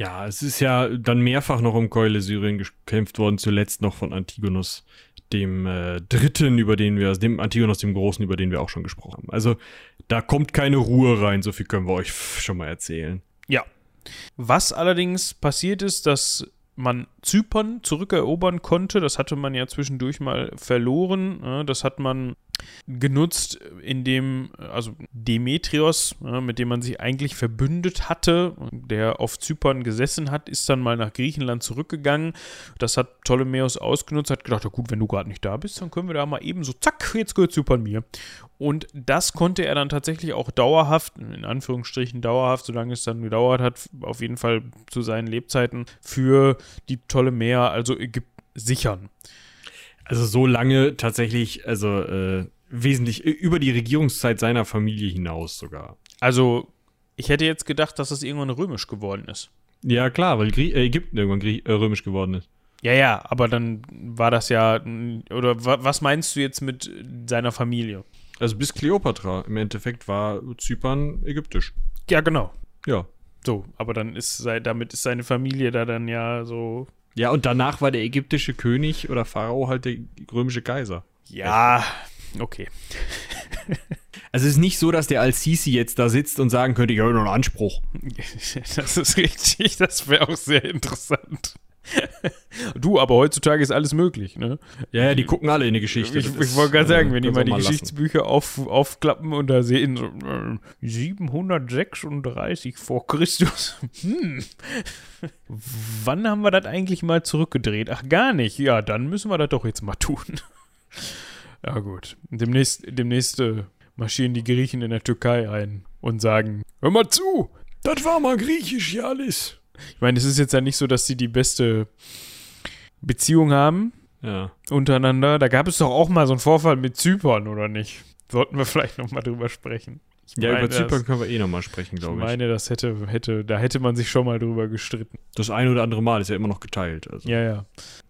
Ja, es ist ja dann mehrfach noch um Keule Syrien gekämpft worden, zuletzt noch von Antigonus dem äh, Dritten, über den wir, dem Antigonus dem Großen, über den wir auch schon gesprochen haben. Also da kommt keine Ruhe rein, so viel können wir euch schon mal erzählen. Ja. Was allerdings passiert ist, dass man Zypern zurückerobern konnte, das hatte man ja zwischendurch mal verloren. Das hat man genutzt, indem, also Demetrios, mit dem man sich eigentlich verbündet hatte, der auf Zypern gesessen hat, ist dann mal nach Griechenland zurückgegangen. Das hat Ptolemäus ausgenutzt, hat gedacht, ja gut, wenn du gerade nicht da bist, dann können wir da mal eben so, zack, jetzt gehört Zypern mir. Und das konnte er dann tatsächlich auch dauerhaft, in Anführungsstrichen dauerhaft, solange es dann gedauert hat, auf jeden Fall zu seinen Lebzeiten, für die Ptolemäer, also Ägypten, sichern. Also so lange tatsächlich, also äh, wesentlich über die Regierungszeit seiner Familie hinaus sogar. Also, ich hätte jetzt gedacht, dass es irgendwann römisch geworden ist. Ja, klar, weil Grie äh, Ägypten irgendwann Grie äh, römisch geworden ist. Ja, ja, aber dann war das ja. Oder wa was meinst du jetzt mit seiner Familie? Also bis Kleopatra. Im Endeffekt war Zypern ägyptisch. Ja, genau. Ja. So, aber dann ist damit ist seine Familie da dann ja so. Ja, und danach war der ägyptische König oder Pharao halt der römische Kaiser. Ja, okay. Also es ist nicht so, dass der Al-Sisi jetzt da sitzt und sagen könnte, ich habe noch einen Anspruch. Das ist richtig, das wäre auch sehr interessant. Du, aber heutzutage ist alles möglich, ne? Ja, ja, die gucken alle in die Geschichte. Ich, ich wollte gerade sagen, wenn die mal die Geschichtsbücher auf, aufklappen und da sehen so, äh, 736 vor Christus. Hm. Wann haben wir das eigentlich mal zurückgedreht? Ach, gar nicht. Ja, dann müssen wir das doch jetzt mal tun. Ja, gut. Demnächst, demnächst äh, marschieren die Griechen in der Türkei ein und sagen: Hör mal zu, das war mal griechisch hier alles. Ich meine, es ist jetzt ja nicht so, dass sie die beste Beziehung haben ja. untereinander. Da gab es doch auch mal so einen Vorfall mit Zypern, oder nicht? Sollten wir vielleicht nochmal drüber sprechen. Ich ja, meine, über Zypern das, können wir eh nochmal sprechen, glaube ich. Ich meine, das hätte, hätte, da hätte man sich schon mal drüber gestritten. Das eine oder andere Mal ist ja immer noch geteilt. Also. Ja, ja.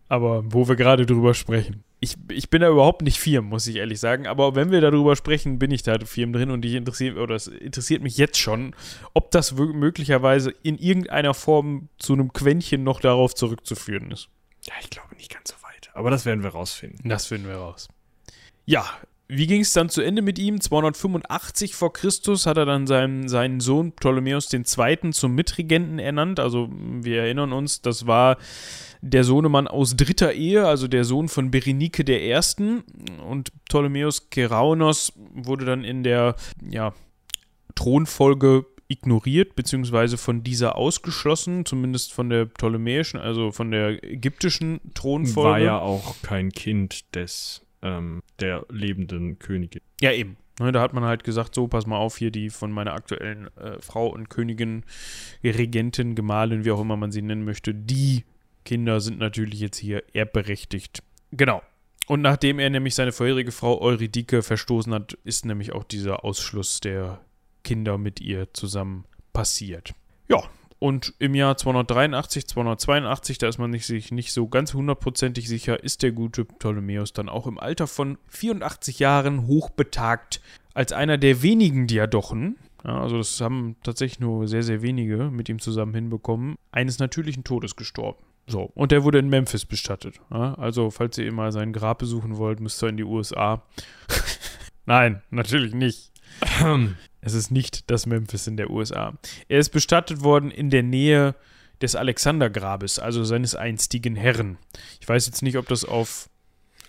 Aber wo wir gerade drüber sprechen ich, ich bin da überhaupt nicht firm, muss ich ehrlich sagen. Aber wenn wir darüber sprechen, bin ich da firm drin und ich interessiert, oder es interessiert mich jetzt schon, ob das möglicherweise in irgendeiner Form zu einem Quäntchen noch darauf zurückzuführen ist. Ja, ich glaube nicht ganz so weit. Aber das werden wir rausfinden. Das finden wir raus. Ja, wie ging es dann zu Ende mit ihm? 285 vor Christus hat er dann seinen, seinen Sohn Ptolemäus II. zum Mitregenten ernannt. Also wir erinnern uns, das war der Sohnemann aus dritter Ehe, also der Sohn von Berenike I. Und Ptolemäus Keraunos wurde dann in der ja, Thronfolge ignoriert, beziehungsweise von dieser ausgeschlossen, zumindest von der ptolemäischen, also von der ägyptischen Thronfolge. War ja auch kein Kind des ähm, der lebenden Königin. Ja, eben. Ne, da hat man halt gesagt, so, pass mal auf, hier die von meiner aktuellen äh, Frau und Königin, Regentin, Gemahlin, wie auch immer man sie nennen möchte, die Kinder sind natürlich jetzt hier erbberechtigt. Genau. Und nachdem er nämlich seine vorherige Frau Eurydike verstoßen hat, ist nämlich auch dieser Ausschluss der Kinder mit ihr zusammen passiert. Ja, und im Jahr 283, 282, da ist man sich nicht so ganz hundertprozentig sicher, ist der gute Ptolemäus dann auch im Alter von 84 Jahren hochbetagt als einer der wenigen Diadochen. Ja, also das haben tatsächlich nur sehr, sehr wenige mit ihm zusammen hinbekommen, eines natürlichen Todes gestorben. So, und der wurde in Memphis bestattet. Ja, also, falls ihr mal sein Grab besuchen wollt, müsst ihr in die USA. Nein, natürlich nicht. Es ist nicht das Memphis in der USA. Er ist bestattet worden in der Nähe des Alexandergrabes, also seines einstigen Herren. Ich weiß jetzt nicht, ob das auf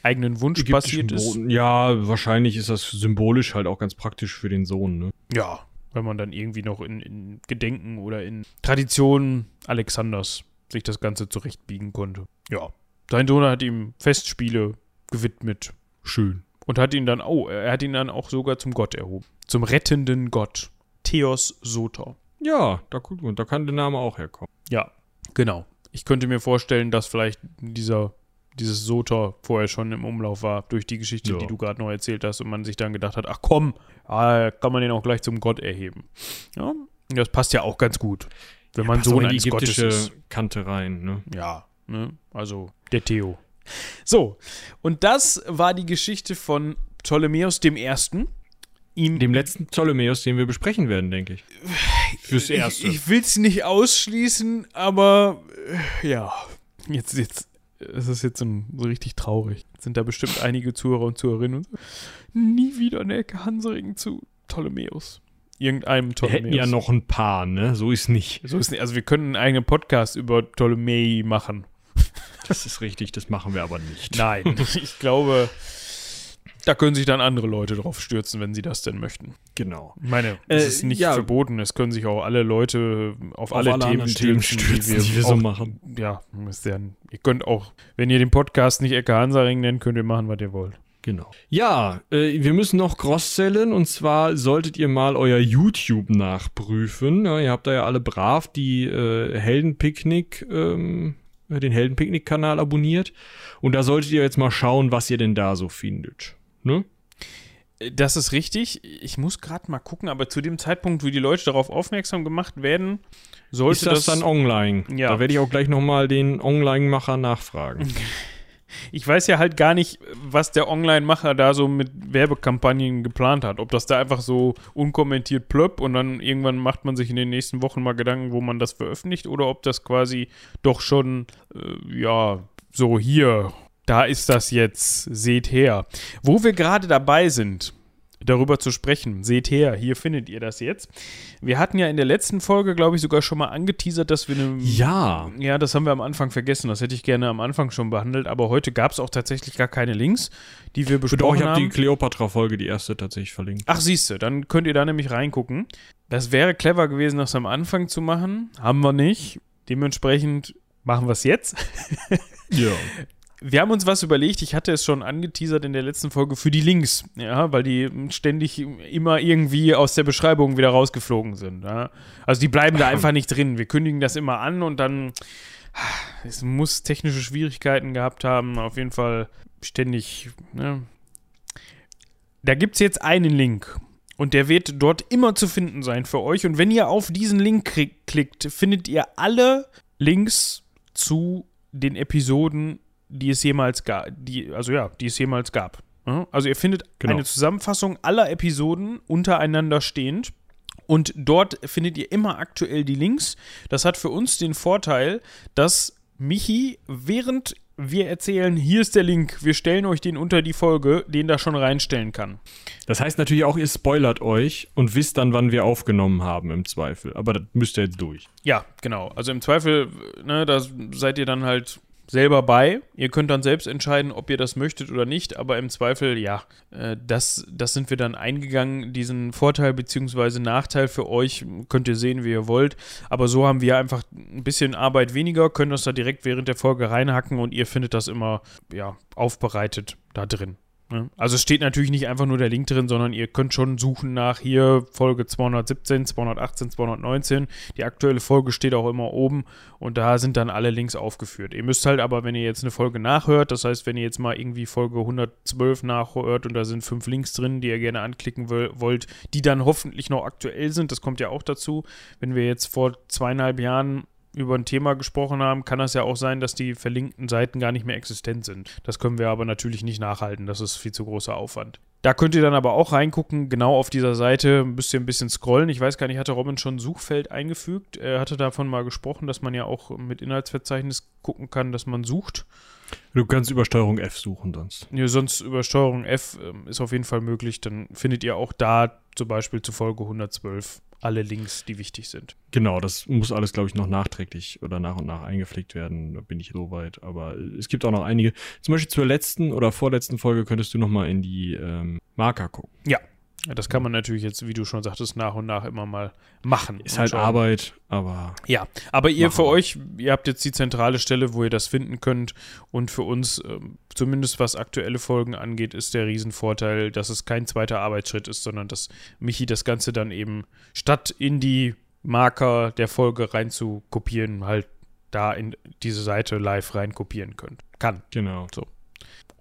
eigenen Wunsch passiert ist. Ja, wahrscheinlich ist das symbolisch halt auch ganz praktisch für den Sohn, ne? Ja, wenn man dann irgendwie noch in, in Gedenken oder in Traditionen Alexanders sich das Ganze zurechtbiegen konnte. Ja. Sein Sohn hat ihm Festspiele gewidmet. Schön. Und hat ihn dann, oh, er hat ihn dann auch sogar zum Gott erhoben zum rettenden Gott. Theos Soter. Ja, da, da kann der Name auch herkommen. Ja, genau. Ich könnte mir vorstellen, dass vielleicht dieser, dieses Soter vorher schon im Umlauf war, durch die Geschichte, ja. die du gerade noch erzählt hast, und man sich dann gedacht hat, ach komm, ah, kann man den auch gleich zum Gott erheben. Ja, das passt ja auch ganz gut. Wenn ja, man so in die ägyptische ist. Kante rein, ne? Ja, ne? Also der Theo. So, und das war die Geschichte von Ptolemäus I ihm. Dem letzten Ptolemäus, den wir besprechen werden, denke ich. Fürs Erste. Ich, ich will es nicht ausschließen, aber äh, ja. Jetzt, jetzt, es ist jetzt so, so, richtig traurig. Jetzt sind da bestimmt einige Zuhörer und Zuhörerinnen und so, nie wieder eine Ecke Hansering zu Ptolemäus. Irgendeinem Ptolemäus. Wir hätten ja noch ein paar, ne? So ist nicht. So ist nicht. Also wir können einen eigenen Podcast über Ptolemei machen. Das ist richtig, das machen wir aber nicht. Nein, ich glaube, Da können sich dann andere Leute drauf stürzen, wenn sie das denn möchten. Genau. Ich meine, es Äh, ist nicht ja. verboten, es können sich auch alle Leute auf, alle, alle Themen stürzen, stürzen, die wir so auch- machen. Ja, ist ja, ihr könnt auch, wenn ihr den Podcast nicht Ecke Hansaring nennt, könnt ihr machen, was ihr wollt. Genau. Ja, äh, wir müssen noch cross-sellen und zwar solltet ihr mal euer YouTube nachprüfen. Ja, ihr habt da ja alle brav die äh, Heldenpicknick, ähm, äh, den Heldenpicknick-Kanal abonniert und da solltet ihr jetzt mal schauen, was ihr denn da so findet. Ne? Das ist richtig. Ich muss gerade mal gucken, aber zu dem Zeitpunkt, wo die Leute darauf aufmerksam gemacht werden, sollte Ist das, dann online? Ja. Da werde ich auch gleich nochmal den Online-Macher nachfragen. Ich weiß ja halt gar nicht, was der Online-Macher da so mit Werbekampagnen geplant hat. Ob das da einfach so unkommentiert plöpp und dann irgendwann macht man sich in den nächsten Wochen mal Gedanken, wo man das veröffentlicht oder ob das quasi doch schon, äh, ja, so hier, da ist das jetzt, seht her. Wo wir gerade dabei sind, darüber zu sprechen, seht her, hier findet ihr das jetzt. Wir hatten ja in der letzten Folge, glaube ich, sogar schon mal angeteasert, dass wir eine Ja. ja, das haben wir am Anfang vergessen. Das hätte ich gerne am Anfang schon behandelt. Aber heute gab es auch tatsächlich gar keine Links, die wir Doch, besprochen ich habe die haben. Cleopatra-Folge, die erste, tatsächlich verlinkt. Ach, siehste, dann könnt ihr da nämlich reingucken. Das wäre clever gewesen, das am Anfang zu machen. Haben wir nicht. Dementsprechend machen wir es jetzt. Ja. Wir haben uns was überlegt. Ich hatte es schon angeteasert in der letzten Folge für die Links. Ja, weil die ständig immer irgendwie aus der Beschreibung wieder rausgeflogen sind. Ja. Also die bleiben da einfach nicht drin. Wir kündigen das immer an und dann. Es muss technische Schwierigkeiten gehabt haben. Auf jeden Fall ständig. Ne. Da gibt es jetzt einen Link. Und der wird dort immer zu finden sein für euch. Und wenn ihr auf diesen Link klickt, findet ihr alle Links zu den Episoden, die es jemals gab. Die, also ja, die es jemals gab. Also ihr findet Genau. eine Zusammenfassung aller Episoden untereinander stehend. Und dort findet ihr immer aktuell die Links. Das hat für uns den Vorteil, dass Michi, während wir erzählen, hier ist der Link, wir stellen euch den unter die Folge, den da schon reinstellen kann. Das heißt natürlich auch, ihr spoilert euch und wisst dann, wann wir aufgenommen haben, im Zweifel. Aber das müsst ihr jetzt durch. Ja, genau. Also im Zweifel, ne, da seid ihr dann halt selber bei. Ihr könnt dann selbst entscheiden, ob ihr das möchtet oder nicht, aber im Zweifel, ja, äh, das, das sind wir dann eingegangen. Diesen Vorteil bzw. Nachteil für euch könnt ihr sehen, wie ihr wollt. Aber so haben wir einfach ein bisschen Arbeit weniger, können das da direkt während der Folge reinhacken und ihr findet das immer, ja, aufbereitet da drin. Ne? Also es steht natürlich nicht einfach nur der Link drin, sondern ihr könnt schon suchen nach hier Folge 217, 218, 219. Die aktuelle Folge steht auch immer oben und da sind dann alle Links aufgeführt. Ihr müsst halt aber, wenn ihr jetzt eine Folge nachhört, das heißt, wenn ihr jetzt mal irgendwie Folge 112 nachhört und da sind fünf Links drin, die ihr gerne anklicken woll- wollt, die dann hoffentlich noch aktuell sind, das kommt ja auch dazu. Wenn wir jetzt vor zweieinhalb Jahren über ein Thema gesprochen haben, kann das ja auch sein, dass die verlinkten Seiten gar nicht mehr existent sind. Das können wir aber natürlich nicht nachhalten. Das ist viel zu großer Aufwand. Da könnt ihr dann aber auch reingucken. Genau auf dieser Seite müsst ihr ein bisschen scrollen. Ich weiß gar nicht, hatte Robin schon ein Suchfeld eingefügt? Er hatte davon mal gesprochen, dass man ja auch mit Inhaltsverzeichnis gucken kann, dass man sucht. Du kannst über Steuerung F suchen sonst. Ja, sonst über Steuerung F ähm, ist auf jeden Fall möglich. Dann findet ihr auch da zum Beispiel zu Folge 112 alle Links, die wichtig sind. Genau, das muss alles, glaube ich, noch nachträglich oder nach und nach eingepflegt werden. Da bin ich so weit. Aber es gibt auch noch einige. Zum Beispiel zur letzten oder vorletzten Folge könntest du noch mal in die ähm, Marker gucken. Ja, das kann man natürlich jetzt, wie du schon sagtest, nach und nach immer mal machen. Ist halt schauen. Arbeit, aber Ja, aber ihr Machen für euch, ihr habt jetzt die zentrale Stelle, wo ihr das finden könnt. Und für uns, ähm, zumindest was aktuelle Folgen angeht, ist der Riesenvorteil, dass es kein zweiter Arbeitsschritt ist, sondern dass Michi das Ganze dann eben statt in die Marker der Folge rein zu kopieren, halt da in diese Seite live rein kopieren könnt. Kann. genau.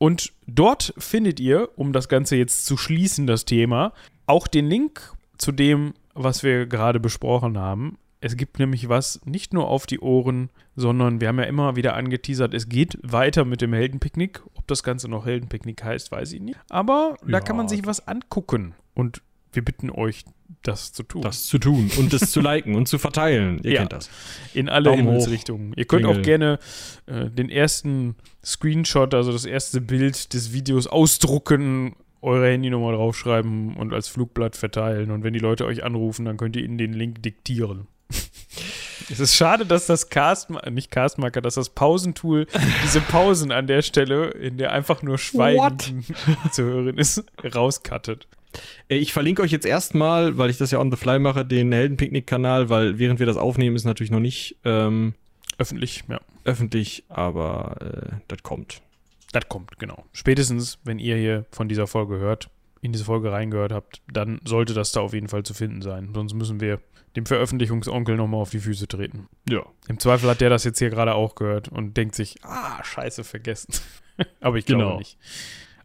Und dort findet ihr, um das Ganze jetzt zu schließen, das Thema, auch den Link zu dem, was wir gerade besprochen haben. Es gibt nämlich was nicht nur auf die Ohren, sondern wir haben ja immer wieder angeteasert, es geht weiter mit dem Heldenpicknick. Ob das Ganze noch Heldenpicknick heißt, weiß ich nicht. Aber da Ja, kann man sich was angucken. Und wir bitten euch, das zu tun. Das zu tun und das zu liken und zu verteilen. Ihr Ja. kennt das. In alle Daumen hoch, Himmelsrichtungen. Ihr könnt auch Klingel. gerne äh, den ersten Screenshot, also das erste Bild des Videos ausdrucken, eure Handynummer draufschreiben und als Flugblatt verteilen. Und wenn die Leute euch anrufen, dann könnt ihr ihnen den Link diktieren. Es ist schade, dass das Cast, nicht Castmarker, dass das Pausentool diese Pausen an der Stelle, in der einfach nur Schweigen zu hören ist, rauskattet. Äh, ich verlinke euch jetzt erstmal, weil ich das ja on the fly mache, den Heldenpicknick-Kanal, weil während wir das aufnehmen, ist natürlich noch nicht ähm, öffentlich, ja. Öffentlich, aber äh, das kommt. Das kommt, genau. Spätestens, wenn ihr hier von dieser Folge hört, in diese Folge reingehört habt, dann sollte das da auf jeden Fall zu finden sein. Sonst müssen wir dem Veröffentlichungsonkel nochmal auf die Füße treten. Ja. Im Zweifel hat der das jetzt hier gerade auch gehört und denkt sich, ah, scheiße, vergessen. Aber ich glaube genau. nicht.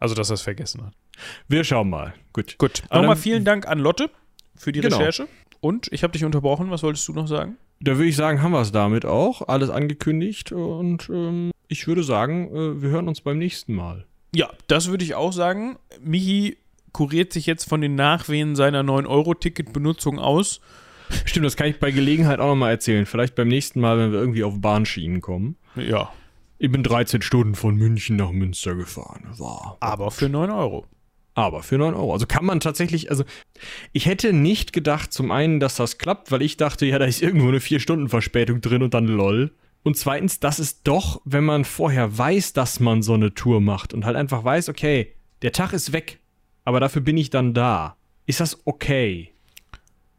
Also, dass er es vergessen hat. Wir schauen mal. Gut. Gut. Nochmal vielen Dank an Lotte für die genau. Recherche. Und ich habe dich unterbrochen. Was wolltest du noch sagen? Da würde ich sagen, haben wir es damit auch. Alles angekündigt. Und ähm, ich würde sagen, äh, wir hören uns beim nächsten Mal. Ja, das würde ich auch sagen. Michi kuriert sich jetzt von den Nachwehen seiner 9-Euro-Ticket-Benutzung aus. Stimmt, das kann ich bei Gelegenheit auch nochmal erzählen. Vielleicht beim nächsten Mal, wenn wir irgendwie auf Bahnschienen kommen. Ja. Ich bin 13 Stunden von München nach Münster gefahren. War. Aber für 9 Euro. Aber für 9 Euro. Also kann man tatsächlich, also ich hätte nicht gedacht, zum einen, dass das klappt, weil ich dachte, ja, da ist irgendwo eine 4-Stunden-Verspätung drin und dann lol. Und zweitens, das ist doch, wenn man vorher weiß, dass man so eine Tour macht und halt einfach weiß, okay, der Tag ist weg aber dafür bin ich dann da. Ist das okay?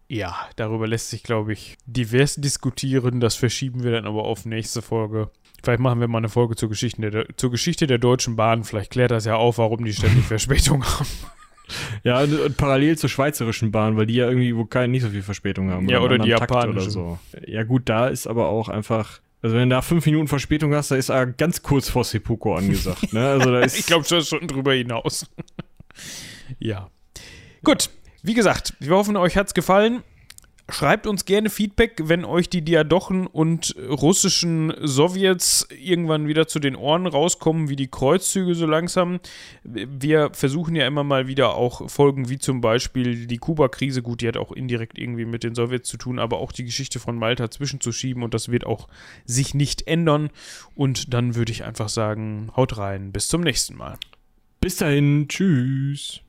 Ja, darüber lässt sich, glaube ich, divers diskutieren. Das verschieben wir dann aber auf nächste Folge. Vielleicht machen wir mal eine Folge zur Geschichte der, zur Geschichte der Deutschen Bahn. Vielleicht klärt das ja auf, warum die ständig Verspätung haben. Ja, und, und, parallel zur schweizerischen Bahn, weil die ja irgendwie wo keine, nicht so viel Verspätung haben. Ja, oder, oder die japanische. Oder so. Ja, gut, da ist aber auch einfach. Also wenn du da fünf Minuten Verspätung hast, da ist er ganz kurz vor Seppuku angesagt. Ne? Also da ist ich glaube schon, schon drüber hinaus. Ja. Gut, wie gesagt, wir hoffen, euch hat es gefallen. Schreibt uns gerne Feedback, wenn euch die Diadochen und russischen Sowjets irgendwann wieder zu den Ohren rauskommen, wie die Kreuzzüge so langsam. Wir versuchen ja immer mal wieder auch Folgen wie zum Beispiel die Kuba-Krise, gut, die hat auch indirekt irgendwie mit den Sowjets zu tun, aber auch die Geschichte von Malta zwischenzuschieben und das wird auch sich nicht ändern. Und dann würde ich einfach sagen, haut rein, bis zum nächsten Mal. Bis dahin, tschüss.